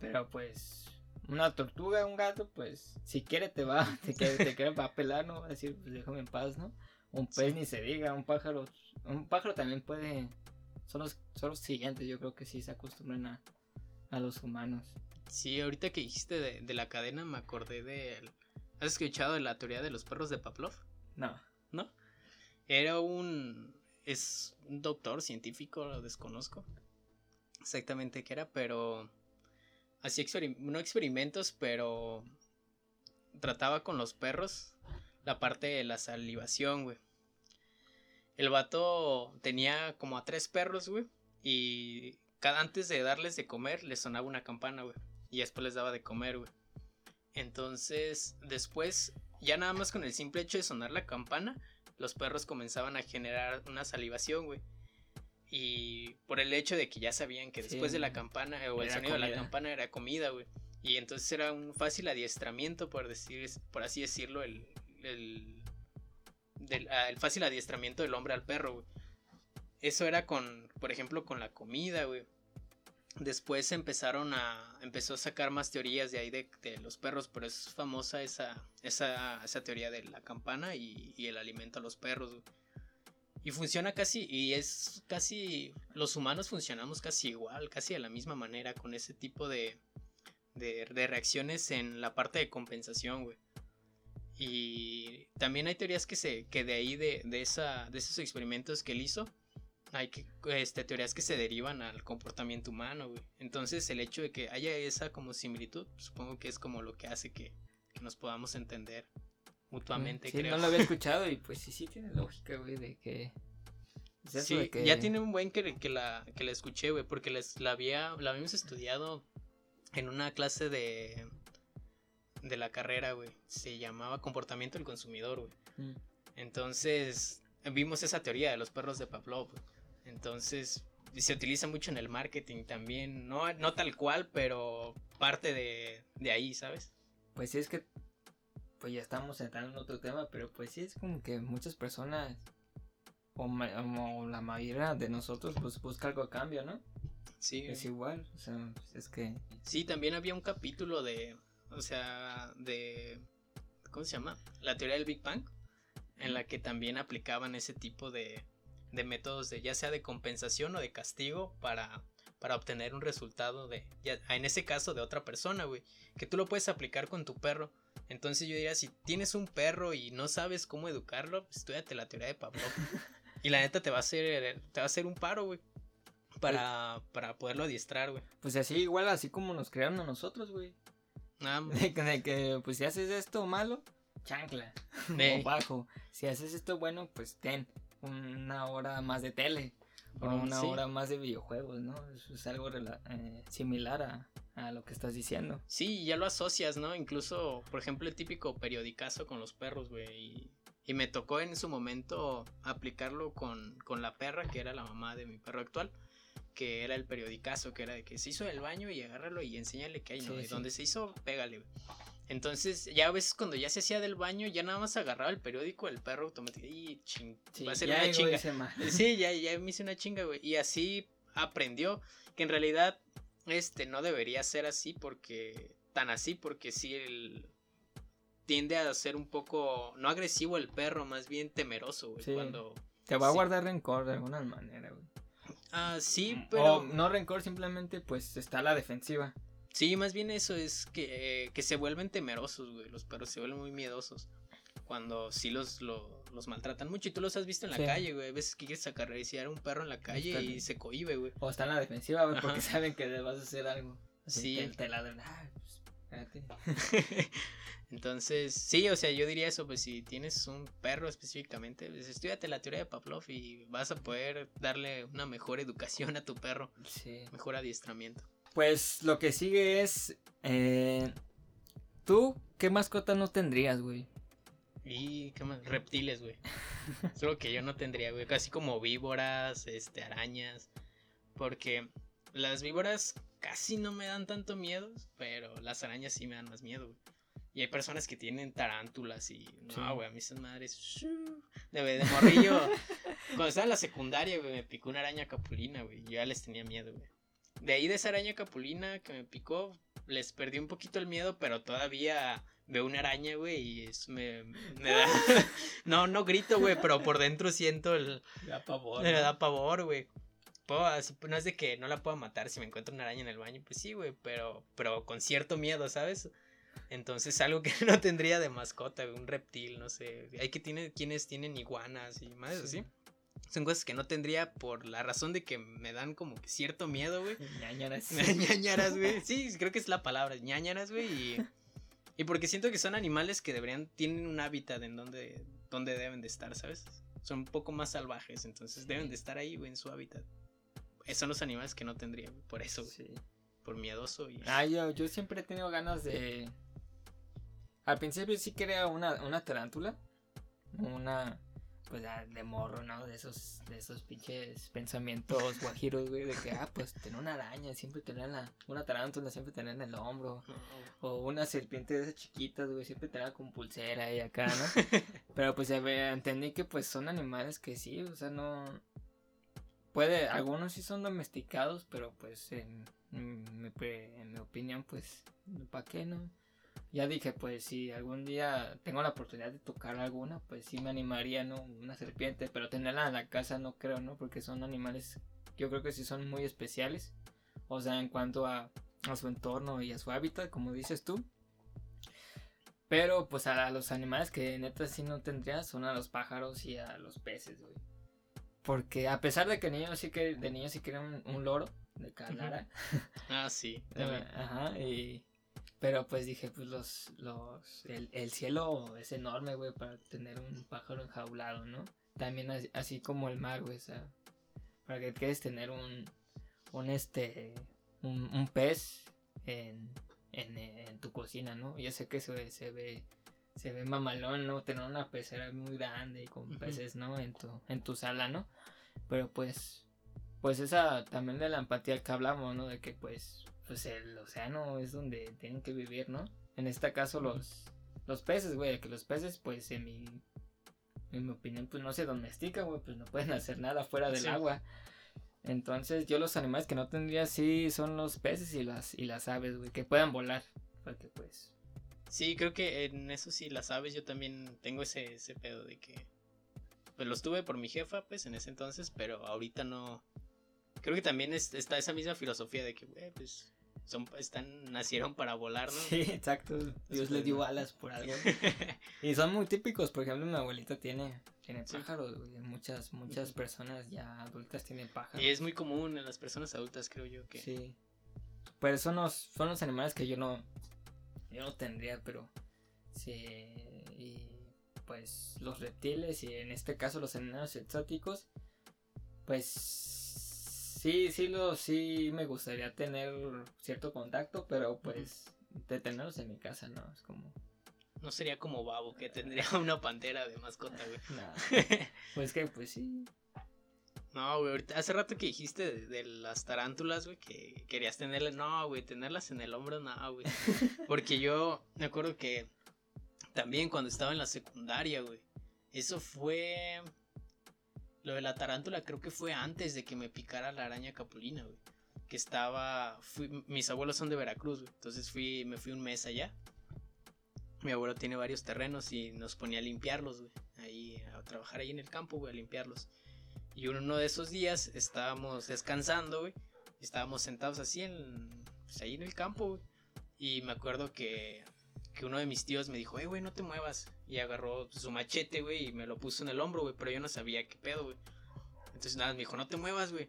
Pero pues una tortuga, un gato, pues si quiere te va, te quiere, te quiere va a pelar, ¿no? Va a decir, pues déjame en paz, ¿no? Un pez ni se diga, un pájaro, un pájaro también puede, son los, son los siguientes, yo creo que sí se acostumbran a, a los humanos. Sí, ahorita que dijiste de, la cadena me acordé de... ¿Has escuchado de la teoría de los perros de Pavlov? No. ¿No? Era un... Es un doctor científico, lo desconozco exactamente qué era, pero... Hacía no experimentos, pero... Trataba con los perros la parte de la salivación, güey. El vato tenía como a tres perros, güey. Y cada antes de darles de comer, les sonaba una campana, güey y después les daba de comer, güey. Entonces, después, ya nada más con el simple hecho de sonar la campana, los perros comenzaban a generar una salivación, güey. Y por el hecho de que ya sabían que después de la campana, o el sonido de la campana era comida, güey. Y entonces era un fácil adiestramiento, por, decir, por así decirlo, el, el, ah, el fácil adiestramiento del hombre al perro, güey. Eso era con, por ejemplo, con la comida, güey. Después empezaron a. empezó a sacar más teorías de ahí de, los perros, pero es famosa esa, esa, esa teoría de la campana y, el alimento a los perros. Y funciona casi, y es casi. Los humanos funcionamos casi igual, casi de la misma manera, con ese tipo de, de, reacciones en la parte de compensación, güey. Y también hay teorías que se, que de ahí, de, de, esa, de esos experimentos que él hizo, hay que, este, teorías que se derivan al comportamiento humano, güey. Entonces el hecho de que haya esa como similitud, supongo que es como lo que hace que, que nos podamos entender mutuamente, Sí, creo. no lo había escuchado y pues sí, sí tiene lógica, güey, de que... es eso Sí, de que- ya tiene un buen que, que, la, que la escuché, güey, porque les, la, había, la habíamos estudiado en una clase de, de la carrera, güey. Se llamaba comportamiento del consumidor, güey. Mm. Entonces, vimos esa teoría de los perros de Pavlov. güey. Entonces, se utiliza mucho en el marketing también. No, no tal cual, pero parte de, de ahí, ¿sabes? Pues sí, es que... Pues ya estamos entrando en otro tema, pero pues sí, es como que muchas personas... O, o la mayoría de nosotros pues busca algo a cambio, ¿no? Sí. Es igual, o sea, pues, es que... Sí, también había un capítulo de, o sea, de, ¿cómo se llama? La teoría del Big Bang, en la que también aplicaban ese tipo de, de métodos de ya sea de compensación o de castigo para, para obtener un resultado de, ya, en ese caso de otra persona, güey, que tú lo puedes aplicar con tu perro. Entonces yo diría, si tienes un perro y no sabes cómo educarlo, pues estudiate la teoría de Pavlov. y la neta te va a hacer, te va a hacer un paro, güey. Para, para poderlo adiestrar, güey. Pues así igual, así como nos crearon a nosotros, güey. Nada más. De, que- de que, pues si haces esto malo, chancla. O bajo. Si haces esto bueno, pues ten una hora más de tele. O Mm, una sí. hora más de videojuegos, ¿no? Eso es algo eh, similar a, a lo que estás diciendo. Sí, ya lo asocias, ¿no? Incluso, por ejemplo, el típico periodicazo con los perros, güey. Y, y me tocó en su momento aplicarlo con, con la perra, que era la mamá de mi perro actual. Que era el periodicazo, que era de que se hizo el baño y agárralo y enséñale que hay, ¿no? Sí, donde se hizo, pégale, güey. Entonces, ya a veces cuando ya se hacía del baño, ya nada más agarraba el periódico, el perro automáticamente, y ching, Sí, va a ser ya una chinga. Sí, ya, ya me hice una chinga, güey. Y así aprendió que en realidad este no debería ser así porque tan así porque sí el tiende a ser un poco no agresivo el perro, más bien temeroso, güey, Sí. cuando Te va a guardar rencor de alguna manera, güey. Ah, sí, O pero no rencor, simplemente pues está a la defensiva. Sí, más bien eso es que, eh, que se vuelven temerosos, güey, los perros se vuelven muy miedosos. Cuando sí los, lo- los maltratan mucho y tú los has visto en la Sí. calle, güey. A veces que quieres acariciar a un perro en la calle y se cohibe, güey. O está en la defensiva, güey, porque saben que le vas a hacer algo. Sí. te ladran. "Ay, pues, espérate". Entonces, sí, o sea, yo diría eso, pues si tienes un perro específicamente, pues estudiate la teoría de Pavlov y vas a poder darle una mejor educación a tu perro, Sí. mejor adiestramiento. Pues lo que sigue es. eh, ¿Tú qué mascota no tendrías, güey? Y qué más, reptiles, güey. Es lo que yo no tendría, güey, casi como víboras, este, arañas, porque las víboras casi no me dan tanto miedo, pero las arañas sí me dan más miedo, güey. Y hay personas que tienen tarántulas y no, güey, a mí esas madres de, de morrillo. cuando estaba en la secundaria, güey, me picó una araña capulina, güey. Yo ya les tenía miedo, güey. De ahí de esa araña capulina que me picó, les perdí un poquito el miedo, pero todavía veo una araña, güey, y eso me, me da... no, no grito, güey, pero por dentro siento el... Da pavor. Me da pavor, güey. No es de que no la pueda matar si me encuentro una araña en el baño, pues sí, güey, pero, pero con cierto miedo, ¿sabes? Entonces algo que no tendría de mascota, un reptil, no sé. Hay que tiene, quienes tienen iguanas y más Sí. así. Son cosas que no tendría por la razón de que me dan como que cierto miedo, güey. Ñañaras. ñañaras, güey. Sí, creo que es la palabra, ñañaras, güey. Y, y porque siento que son animales que deberían, tienen un hábitat en donde, donde deben de estar, ¿sabes? Son un poco más salvajes, entonces deben de estar ahí, güey, en su hábitat. Eh, Son los animales que no tendría, güey, por eso, güey, Sí. por miedoso y... Ah, yo, yo siempre he tenido ganas de. Al principio sí quería una, una tarántula. Una. Pues de morro, ¿no? De esos, de esos pinches pensamientos guajiros, güey. De que, ah, pues tener una araña, siempre tener la, una tarántula, siempre tener en el hombro. O una serpiente de esas chiquitas, güey, siempre tenerla con pulsera y acá, ¿no? Pero pues entendí que pues son animales que sí, o sea, no... Puede, algunos sí son domesticados, pero pues en, en mi, pre- en mi opinión, pues, ¿para qué no? Ya dije, pues si algún día tengo la oportunidad de tocar alguna, pues sí me animaría, ¿no? Una serpiente, pero tenerla en la casa no creo, ¿no? Porque son animales, yo creo que sí son muy especiales. O sea, en cuanto a, a su entorno y a su hábitat, como dices tú. Pero pues a los animales que neta sí no tendría son a los pájaros y a los peces, güey. Porque a pesar de que niño sí que de niño sí quería un, un loro de Calara. ah, sí. Ajá, y pero pues dije, pues los los el, el cielo es enorme, güey, para tener un pájaro enjaulado, ¿no? También así, como el mar, güey, o sea, para que quieres tener un un este un, un pez en, en, en, tu cocina, ¿no? Yo sé que se, se ve se ve mamalón, ¿no? Tener una pecera muy grande y con peces, ¿no? En tu, en tu sala, ¿no? Pero pues, pues esa también de la empatía que hablamos, ¿no? De que pues, pues el océano es donde tienen que vivir, ¿no? En este caso los, los peces, güey, que los peces pues en mi, en mi opinión pues no se domestican, güey, pues no pueden hacer nada fuera del agua. Entonces yo los animales que no tendría sí son los peces y las, y las aves, güey, que puedan volar. Porque pues Sí, creo que en eso sí las aves yo también tengo ese, ese pedo de que pues los tuve por mi jefa pues en ese entonces, pero ahorita no creo que también está esa misma filosofía de que güey, pues son están nacieron para volar, ¿no? Sí, exacto. Dios les dio alas por algo. y son muy típicos, por ejemplo, mi abuelita tiene tiene pájaros. Muchas muchas personas ya adultas tienen pájaros. Y es muy común en las personas adultas, creo yo que Sí. Pero son los son los animales que yo no yo no tendría, pero sí. Y pues los reptiles y en este caso los animales exóticos, pues sí, sí, lo, sí me gustaría tener cierto contacto, pero pues de tenerlos en mi casa, ¿no? Es como... No sería como Babo, que tendría una pantera de mascota, güey. pues que, pues sí. No, güey, hace rato que dijiste de, las tarántulas, güey, que querías tenerlas. No, güey, tenerlas en el hombro, no, güey. Porque yo me acuerdo que también cuando estaba en la secundaria, güey. Eso fue. Lo de la tarántula creo que fue antes de que me picara la araña capulina, güey. Que estaba. mis abuelos son de Veracruz, güey. Entonces fui, me fui un mes allá. Mi abuelo tiene varios terrenos y nos ponía a limpiarlos, güey. Ahí, a trabajar ahí en el campo, güey, a limpiarlos. Y uno de esos días estábamos descansando, güey. Estábamos sentados así en. Pues ahí en el campo. Y me acuerdo que, que uno de mis tíos me dijo, eh, güey, no te muevas. Y agarró su machete, güey, y me lo puso en el hombro, güey. Pero yo no sabía qué pedo, güey. Entonces nada, me dijo, no te muevas, güey.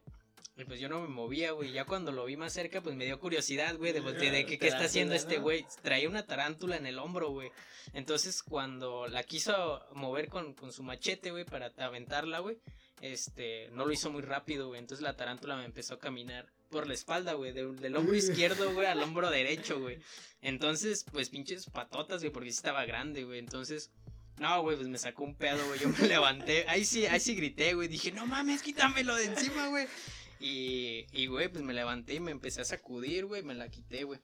Y pues yo no me movía, güey. Ya cuando lo vi más cerca, pues me dio curiosidad, güey, de, de, qué está haciendo este güey. Traía una tarántula en el hombro, güey. Entonces cuando la quiso mover con, con su machete, güey, para aventarla, güey este, no lo hizo muy rápido, güey. Entonces la tarántula me empezó a caminar por la espalda, güey, del hombro izquierdo, güey, al hombro derecho, güey. Entonces, pues pinches patotas, güey, porque sí estaba grande, güey. Entonces, no, güey, pues me sacó un pedo, güey. Yo me levanté, ahí sí, ahí sí grité, güey. Dije, no mames, quítamelo de encima, güey. Y, y, güey, pues me levanté y me empecé a sacudir, güey, me la quité, güey.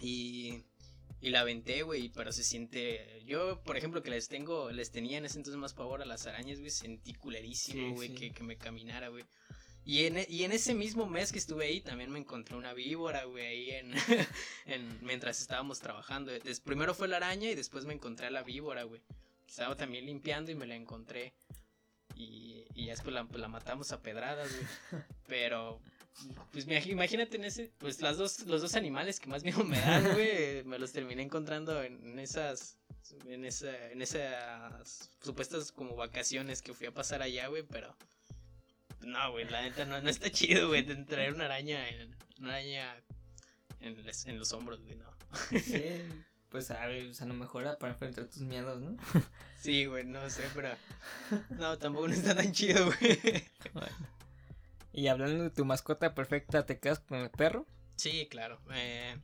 Y y la aventé, güey, pero se siente. Yo, por ejemplo, que les tengo, les tenía en ese entonces más pavor a las arañas, güey, sentí culerísimo, güey, que, me caminara, güey. Y en, y en ese mismo mes que estuve ahí, también me encontré una víbora, güey, ahí en, en mientras estábamos trabajando. primero fue la araña y después me encontré a la víbora, güey. Estaba también limpiando y me la encontré. Y, y ya después la, pues, la matamos a pedradas, güey. Pero pues imagínate en ese, pues las dos, los dos animales que más miedo me dan, güey, me los terminé encontrando en, esas, en esa, en esas supuestas como vacaciones que fui a pasar allá, güey, pero no, güey, la neta no, no está chido, güey, traer una araña en, una araña en, en los hombros, güey, no. Sí, pues a, ver, a lo mejor para enfrentar tus miedos, ¿no? Sí, güey, no sé, pero no, tampoco no está tan chido, güey. Bueno. Y hablando de tu mascota perfecta, ¿te quedas con el perro? Sí, claro. Eh,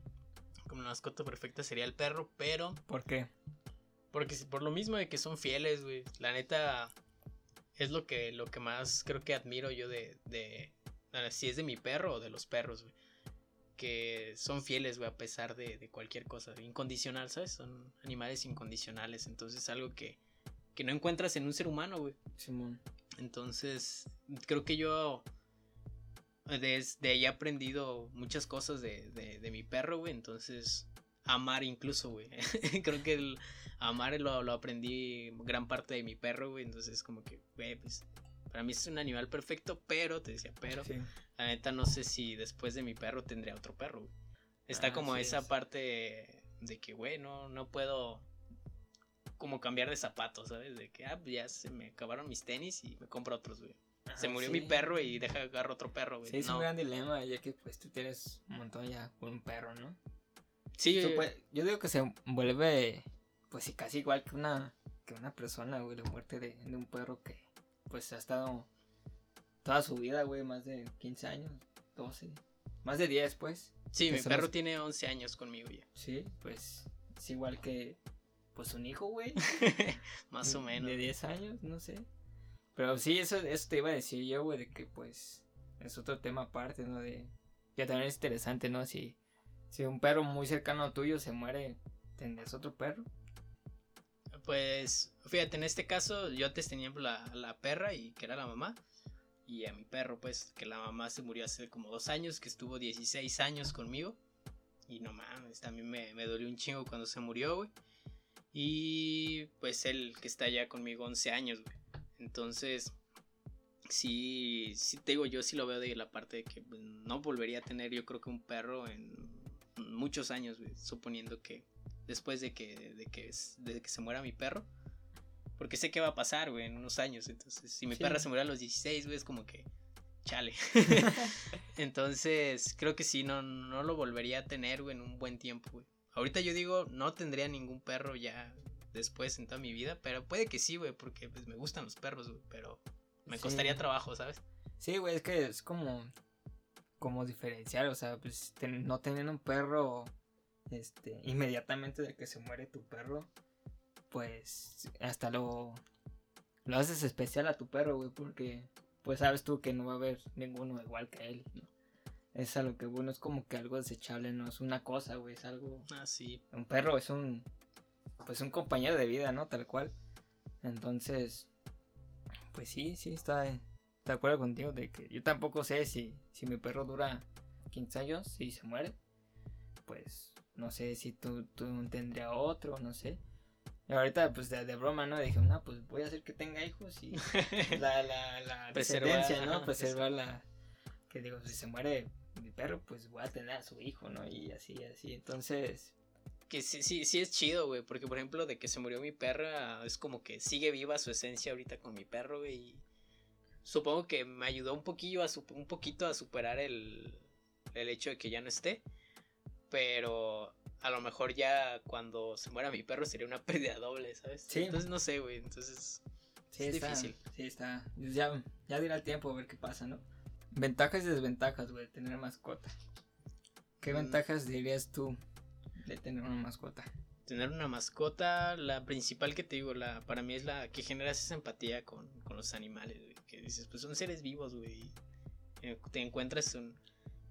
como mascota perfecta sería el perro, pero. ¿Por qué? Porque por lo mismo de que son fieles, güey. La neta. Es lo que, lo que más creo que admiro yo de. de si es de mi perro o de los perros, güey. Que son fieles, güey, a pesar de, de cualquier cosa. Incondicional, ¿sabes? Son animales incondicionales. Entonces, algo que, que no encuentras en un ser humano, güey. Simón. Entonces, creo que yo desde ahí he aprendido muchas cosas de, de, mi perro, güey. Entonces, amar incluso, güey. Creo que el amar lo, lo, aprendí gran parte de mi perro, güey. Entonces, como que, güey, pues, para mí es un animal perfecto, pero, te decía, pero, la neta no sé si después de mi perro tendría otro perro, güey. Está ah, como esa parte de que, güey, no, no puedo como cambiar de zapatos, ¿sabes? De que, ah, pues ya se me acabaron mis tenis y me compro otros, güey. Se Ajá, murió sí. mi perro y deja agarrar otro perro, güey. Sí, es no. un gran dilema, ya que pues tú tienes un montón ya con un perro, ¿no? Sí, yo digo que se vuelve, pues sí, casi igual que una, que una persona, güey, la muerte de, de un perro que, pues ha estado toda su vida, güey, más de 15 años, 12, más de 10, pues. sí, mi perro tiene 11 años conmigo ya. Sí, pues es igual que, pues un hijo, güey. Más o menos. De 10 años, no sé. Pero sí, eso, eso te iba a decir yo, güey, de que pues es otro tema aparte, ¿no? De que también es interesante, ¿no? Si, si un perro muy cercano tuyo se muere, ¿tendrías otro perro? Pues, fíjate, en este caso yo antes tenía la, la perra y que era la mamá. Y a mi perro, pues, que la mamá se murió hace como dos años, que estuvo 16 años conmigo. Y no mames, también me, me dolió un chingo cuando se murió, güey. Y pues él que está ya conmigo 11 años, güey. Entonces, sí, sí te digo, yo sí lo veo de la parte de que pues, no volvería a tener yo creo que un perro en muchos años, güey, suponiendo que después de que, de que, de que se muera mi perro. Porque sé qué va a pasar, güey, en unos años. Entonces, si mi Sí. perra se murió a los 16, güey, es como que chale. Entonces, creo que sí, no, no lo volvería a tener, güey, en un buen tiempo, güey. Ahorita yo digo, no tendría ningún perro ya después en toda mi vida, pero puede que sí, güey, porque pues, me gustan los perros, güey, pero me Sí. costaría trabajo, ¿sabes? Sí, güey, es que es como, como diferenciar, o sea, pues ten- no tener un perro, este, inmediatamente de que se muere tu perro, pues hasta lo, lo haces especial a tu perro, güey, porque pues sabes tú que no va a haber ninguno igual que él, ¿no? Es algo que, bueno, es como que algo desechable, no es una cosa, güey, es algo, Ah, sí. un perro es un, pues un compañero de vida, ¿no? Tal cual. Entonces, pues sí, sí, está de acuerdo contigo de que yo tampoco sé si, si mi perro dura 15 años y se muere. Pues no sé si tú, tú tendría otro, no sé. Y ahorita, pues de, de broma, ¿no? Dije, no, pues voy a hacer que tenga hijos y la, la, la descendencia, ¿no? Preservar la... Que digo, si se muere mi perro, pues voy a tener a su hijo, ¿no? Y así, así. Entonces, Que sí, sí, sí es chido, güey, porque por ejemplo, de que se murió mi perra, es como que sigue viva su esencia ahorita con mi perro, güey, supongo que me ayudó un poquillo a su- un poquito a superar el, el hecho de que ya no esté, pero a lo mejor ya cuando se muera mi perro sería una pérdida doble, ¿sabes? Sí. Entonces no sé, güey, entonces Sí, Es está, difícil. Sí, está. Ya, ya dirá el tiempo a ver qué pasa, ¿no? Ventajas y desventajas, güey, de tener mascota. ¿Qué Mm. ventajas dirías tú de tener una mascota? tener una mascota, la principal que te digo, la para mí es la que generas esa empatía con, con los animales, güey, que dices, pues son seres vivos, güey, te encuentras un...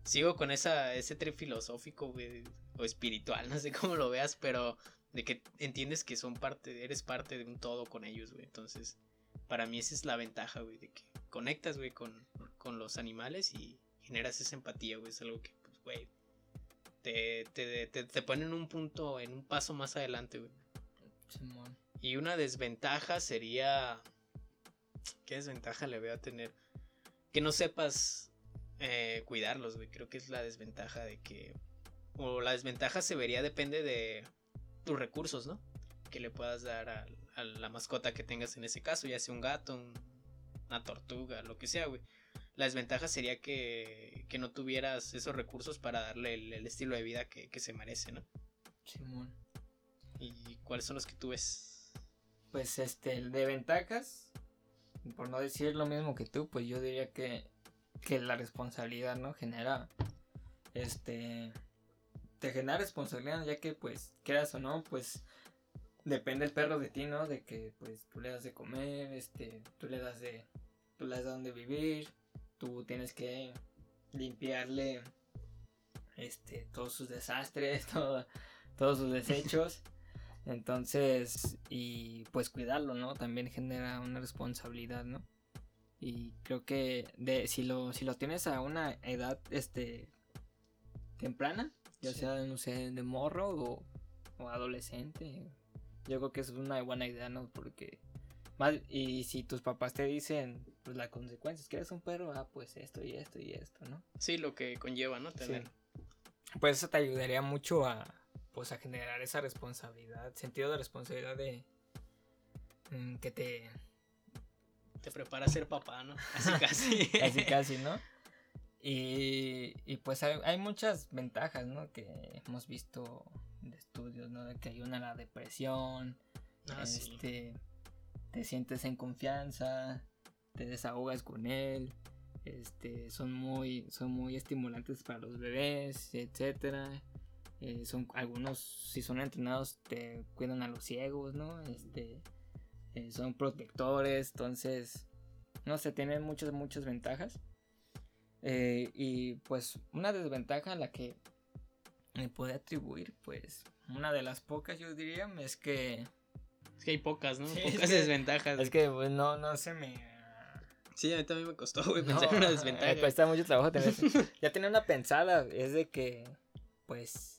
Sigo con esa, ese trip filosófico, güey, o espiritual, no sé cómo lo veas, pero de que entiendes que son parte, eres parte de un todo con ellos, güey, entonces, para mí esa es la ventaja, güey, de que conectas, güey, con, con los animales y generas esa empatía, güey, es algo que, pues, güey, te, te, te, te pone en un punto, en un paso más adelante, güey. Simón. Y una desventaja sería. ¿Qué desventaja le voy a tener? Que no sepas eh, cuidarlos, güey. Creo que es la desventaja de que. O la desventaja se vería, depende de tus recursos, ¿no? Que le puedas dar a, a la mascota que tengas en ese caso, ya sea un gato, un- una tortuga, lo que sea, güey. La desventaja sería que, que no tuvieras esos recursos para darle el, el estilo de vida que, que se merece, ¿no? Simón. ¿Y cuáles son los que tú ves? Pues este, el de ventajas, por no decir lo mismo que tú, pues yo diría que, que la responsabilidad, ¿no? Genera, este, te genera responsabilidad, ya que pues, quieras o no, pues, depende el perro de ti, ¿no? De que pues tú le das de comer, este, tú le das de, tú le das de dónde vivir, tú tienes que limpiarle, este, todos sus desastres, todo, todos sus desechos. Entonces, y pues cuidarlo, ¿no? También genera una responsabilidad, ¿no? Y creo que de, si lo, si lo tienes a una edad este temprana, ya Sí. sea, no sé, de morro o, o adolescente, yo creo que es una buena idea, ¿no? Porque más, y si tus papás te dicen, pues las consecuencias, que eres un perro, ah, pues esto y esto y esto, ¿no? Sí, lo que conlleva, ¿no? Tener. Pues eso te ayudaría mucho a pues a generar esa responsabilidad, sentido de responsabilidad de, mm, que te... Te prepara a ser papá, ¿no? Así casi. Así casi, ¿no? Y, y pues hay, hay, muchas ventajas, ¿no? Que hemos visto de estudios, ¿no? Que ayudan a la depresión. Ah, este, Te sientes en confianza, te desahogas con él. Este, son muy, son muy estimulantes para los bebés, etcétera. Eh, son algunos, si son entrenados, te cuidan a los ciegos, ¿no? Este, eh, son protectores, entonces, no sé, tienen muchas, muchas ventajas. Eh, y pues una desventaja a la que me puede atribuir, pues una de las pocas yo diría es que... Es que hay pocas, ¿no? pocas desventajas. Es que pues, no, no se me... Sí, a mí también me costó, güey, pensar en una desventaja. Me cuesta mucho trabajo tener Ya tenía una pensada, es de que, pues,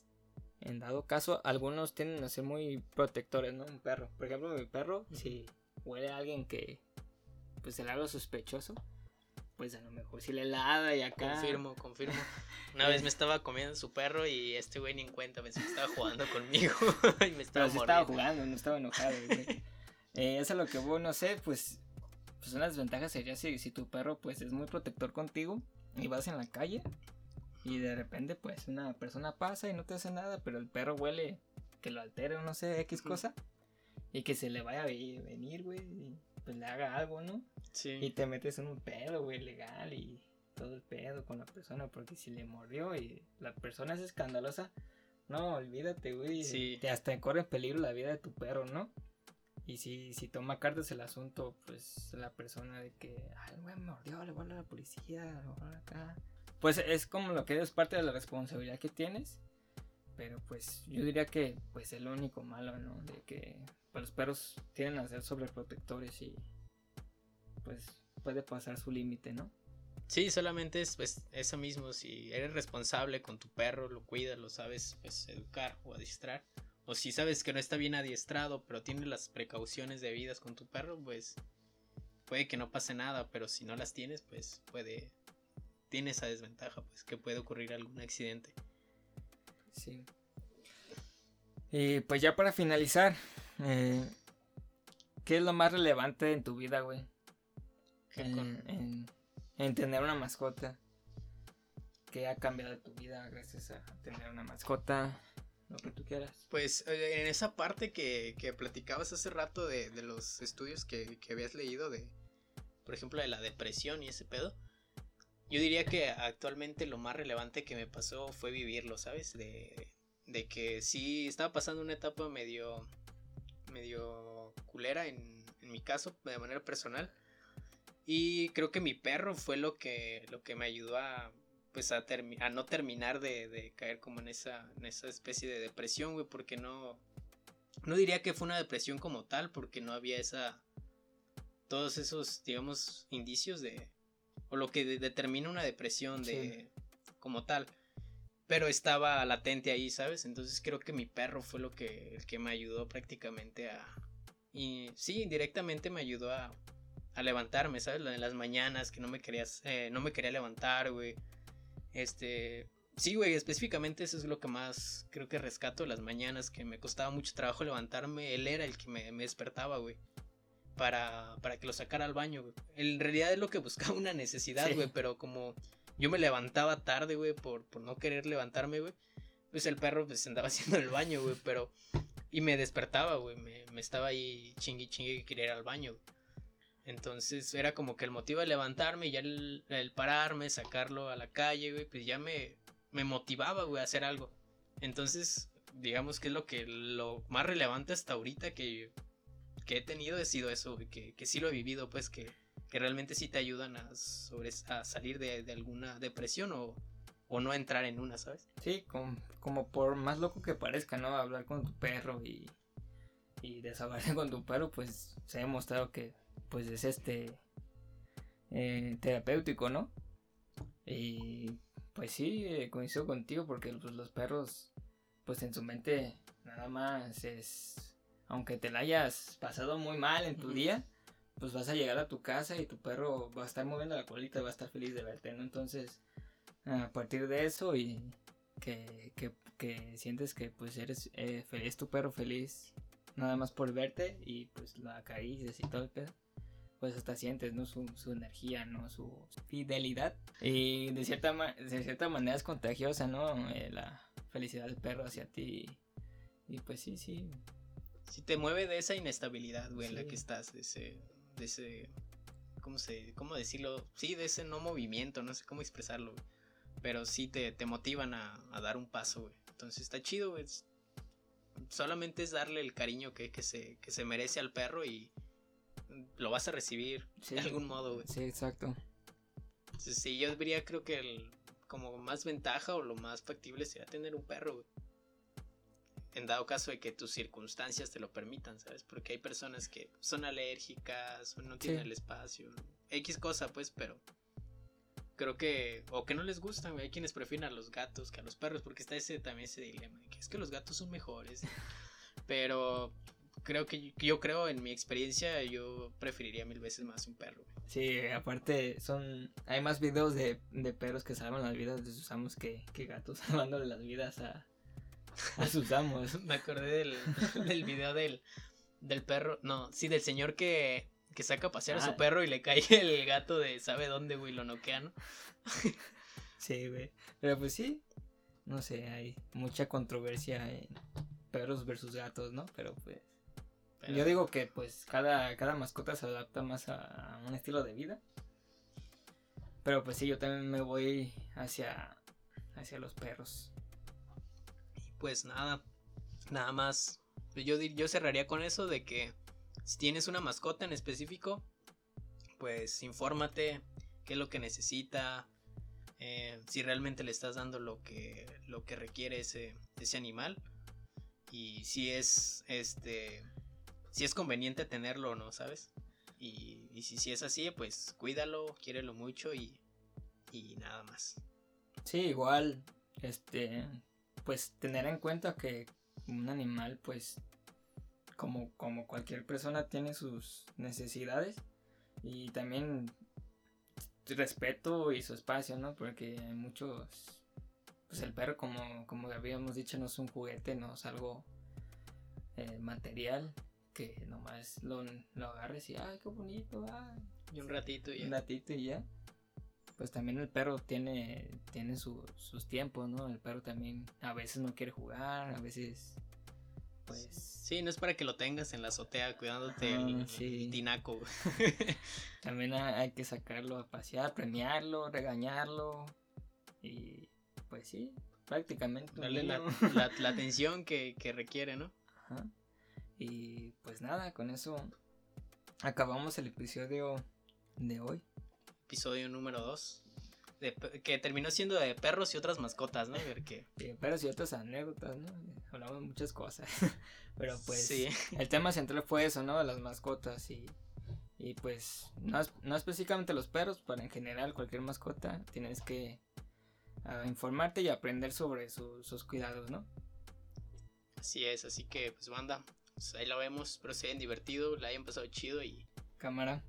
en dado caso, algunos tienden a ser muy protectores, ¿no? Un perro. Por ejemplo, mi perro, si huele a alguien que, pues, se le haga sospechoso, pues a lo mejor si le lada y acá. Confirmo, confirmo. Una vez me estaba comiendo su perro y este güey ni en cuenta, pensé que estaba jugando conmigo y me estaba Pero estaba jugando, no estaba enojado, güey. eh, eso es lo que vos, no sé, pues, pues una desventaja sería si, si tu perro pues es muy protector contigo y vas en la calle y de repente pues una persona pasa y no te hace nada, pero el perro huele que lo altere o no sé, X cosa y que se le vaya a venir, güey, y pues le haga algo, ¿no? Y te metes en un pedo, güey, legal y todo el pedo con la persona, porque si le mordió y la persona es escandalosa, no, olvídate, güey. Sí. Te hasta corre en peligro la vida de tu perro, ¿no? Y si, si toma cartas el asunto, pues la persona de que, ay, güey, me mordió, le voy a la policía, le voy a acá. Pues es como lo que es parte de la responsabilidad que tienes. Pero pues yo diría que pues es lo único malo, ¿no? De que pues, los perros tienden a ser sobreprotectores y pues puede pasar su límite, ¿no? Sí, solamente es pues eso mismo, si eres responsable con tu perro, lo cuidas, lo sabes pues educar o adiestrar, o si sabes que no está bien adiestrado, pero tiene las precauciones debidas con tu perro, pues puede que no pase nada, pero si no las tienes, pues puede tiene esa desventaja, pues que puede ocurrir algún accidente. Sí. Y pues ya para finalizar, eh, ¿qué es lo más relevante en tu vida, güey? en, tener una mascota. ¿Qué ha cambiado tu vida gracias a tener una mascota? Lo que tú quieras. Pues eh, en esa parte que, que platicabas hace rato de, los estudios que, habías leído de, por ejemplo, de la depresión y ese pedo. Yo diría que actualmente lo más relevante que me pasó fue vivirlo, ¿sabes? De, de que sí estaba pasando una etapa medio, medio culera en, mi caso, de manera personal. Y creo que mi perro fue lo que, lo que me ayudó a, pues no terminar de, caer como en esa, en esa especie de depresión, güey, porque no, no diría que fue una depresión como tal, porque no había esa, todos esos, digamos, indicios de, o lo que determina una depresión de, como tal, pero estaba latente ahí, ¿sabes? Entonces creo que mi perro fue lo que, el que me ayudó prácticamente a, y sí, indirectamente me ayudó a, a levantarme, ¿sabes? En las mañanas que no me querías, eh, no me quería levantar, güey. Este, sí, güey, específicamente eso es lo que más creo que rescato las mañanas, que me costaba mucho trabajo levantarme, él era el que me, despertaba, güey. Para, para que lo sacara al baño, güey. En realidad es lo que buscaba una necesidad, güey, pero como yo me levantaba tarde, güey, por, por no querer levantarme, güey, pues el perro pues andaba haciendo el baño, güey, pero... Y me despertaba, güey, me, me estaba ahí chingui chingue que quería ir al baño, güey. Entonces era como que el motivo de levantarme y ya el, pararme, sacarlo a la calle, güey, pues ya me, me motivaba, güey, a hacer algo. Entonces, digamos que es lo que lo más relevante hasta ahorita que, que he tenido ha sido eso, que, que sí lo he vivido, pues que, que realmente sí te ayudan a, sobre, a salir de, alguna depresión o, o, no entrar en una, ¿sabes? Sí, como, como por más loco que parezca, ¿no? Hablar con tu perro y, y desahogarse con tu perro, pues se ha demostrado que pues es este eh, terapéutico, ¿no? Y pues sí, eh, coincido contigo porque pues, los perros, pues en su mente nada más es, aunque te la hayas pasado muy mal en tu día, pues vas a llegar a tu casa y tu perro va a estar moviendo la colita y va a estar feliz de verte, ¿no? Entonces, a partir de eso y que, que, que sientes que pues eres eh, feliz, tu perro feliz, nada más por verte y pues la acaricias y todo el pedo, pues hasta sientes, ¿no? Su, su energía, ¿no? Su fidelidad. Y de cierta, de cierta manera es contagiosa, ¿no? Eh, la felicidad del perro hacia ti. Y, pues sí, sí. Si te mueve de esa inestabilidad, güey, en la que estás, de ese, de ese, ¿cómo se, cómo decirlo? Sí, de ese no movimiento, no sé cómo expresarlo, güey. Pero sí te, te motivan a, a dar un paso, güey. Entonces está chido, güey solamente es darle el cariño que, se, que se merece al perro y lo vas a recibir de algún modo, güey. Sí, exacto. Sí, yo diría, creo que el, como más ventaja o lo más factible sería tener un perro, güey. En dado caso de que tus circunstancias te lo permitan, ¿sabes? Porque hay personas que son alérgicas o no tienen el espacio. X cosa, pues, pero creo que, o que no les gustan, Hay quienes prefieren a los gatos que a los perros, porque está ese también ese dilema, que es que los gatos son mejores. Pero creo que yo creo, en mi experiencia, yo preferiría mil veces más un perro. Sí, aparte son, hay más videos de, perros que salvan las vidas de sus amos que, que gatos salvándole las vidas a, a sus amos. Me acordé del, del video del, del perro, no, sí, del señor que que saca a pasear a su ah. perro y le cae el gato de sabe dónde, güey, lo noquea, ¿no? sí, güey. Pero pues sí, no sé, hay mucha controversia en perros versus gatos, ¿no? Pero pues... Yo digo que pues cada, cada mascota se adapta más a, un estilo de vida. Pero pues sí, yo también me voy hacia, hacia los perros. Y pues nada, nada más. Yo, yo cerraría con eso de que si tienes una mascota en específico, pues infórmate qué es lo que necesita, eh, si realmente le estás dando lo que, lo que requiere ese, ese animal y si es este si es conveniente tenerlo o no, ¿sabes? Y, si, si, es así, pues cuídalo, quiérelo mucho y, y nada más. Sí, igual, este, pues tener en cuenta que un animal, pues como, como cualquier persona tiene sus necesidades y también respeto y su espacio, ¿no? Porque hay muchos, pues el perro como, como habíamos dicho no es un juguete, no es algo eh, material que nomás lo, lo agarres y, ay, qué bonito, Y un ratito y ya. Un ratito y ya. Pues también el perro tiene, tiene sus tiempos, ¿no? El perro también a veces no quiere jugar, a veces pues. Sí, no es para que lo tengas en la azotea cuidándote el, tinaco. También hay que sacarlo a pasear, premiarlo, regañarlo. Y pues sí, prácticamente. Darle la, atención que, requiere, ¿no? Ajá. Y pues nada, con eso acabamos el episodio de hoy. Episodio número 2 que terminó siendo de perros y otras mascotas, ¿no? Porque... perros y otras anécdotas, ¿no? Hablamos de muchas cosas. Pero pues el tema central fue eso, ¿no? Las mascotas y, y pues no, no específicamente los perros, pero en general cualquier mascota tienes que ah, informarte y aprender sobre sus cuidados, ¿no? Así es, así que pues banda, pues, ahí lo vemos, pero se hayan divertido, la hayan pasado chido y... Cámara.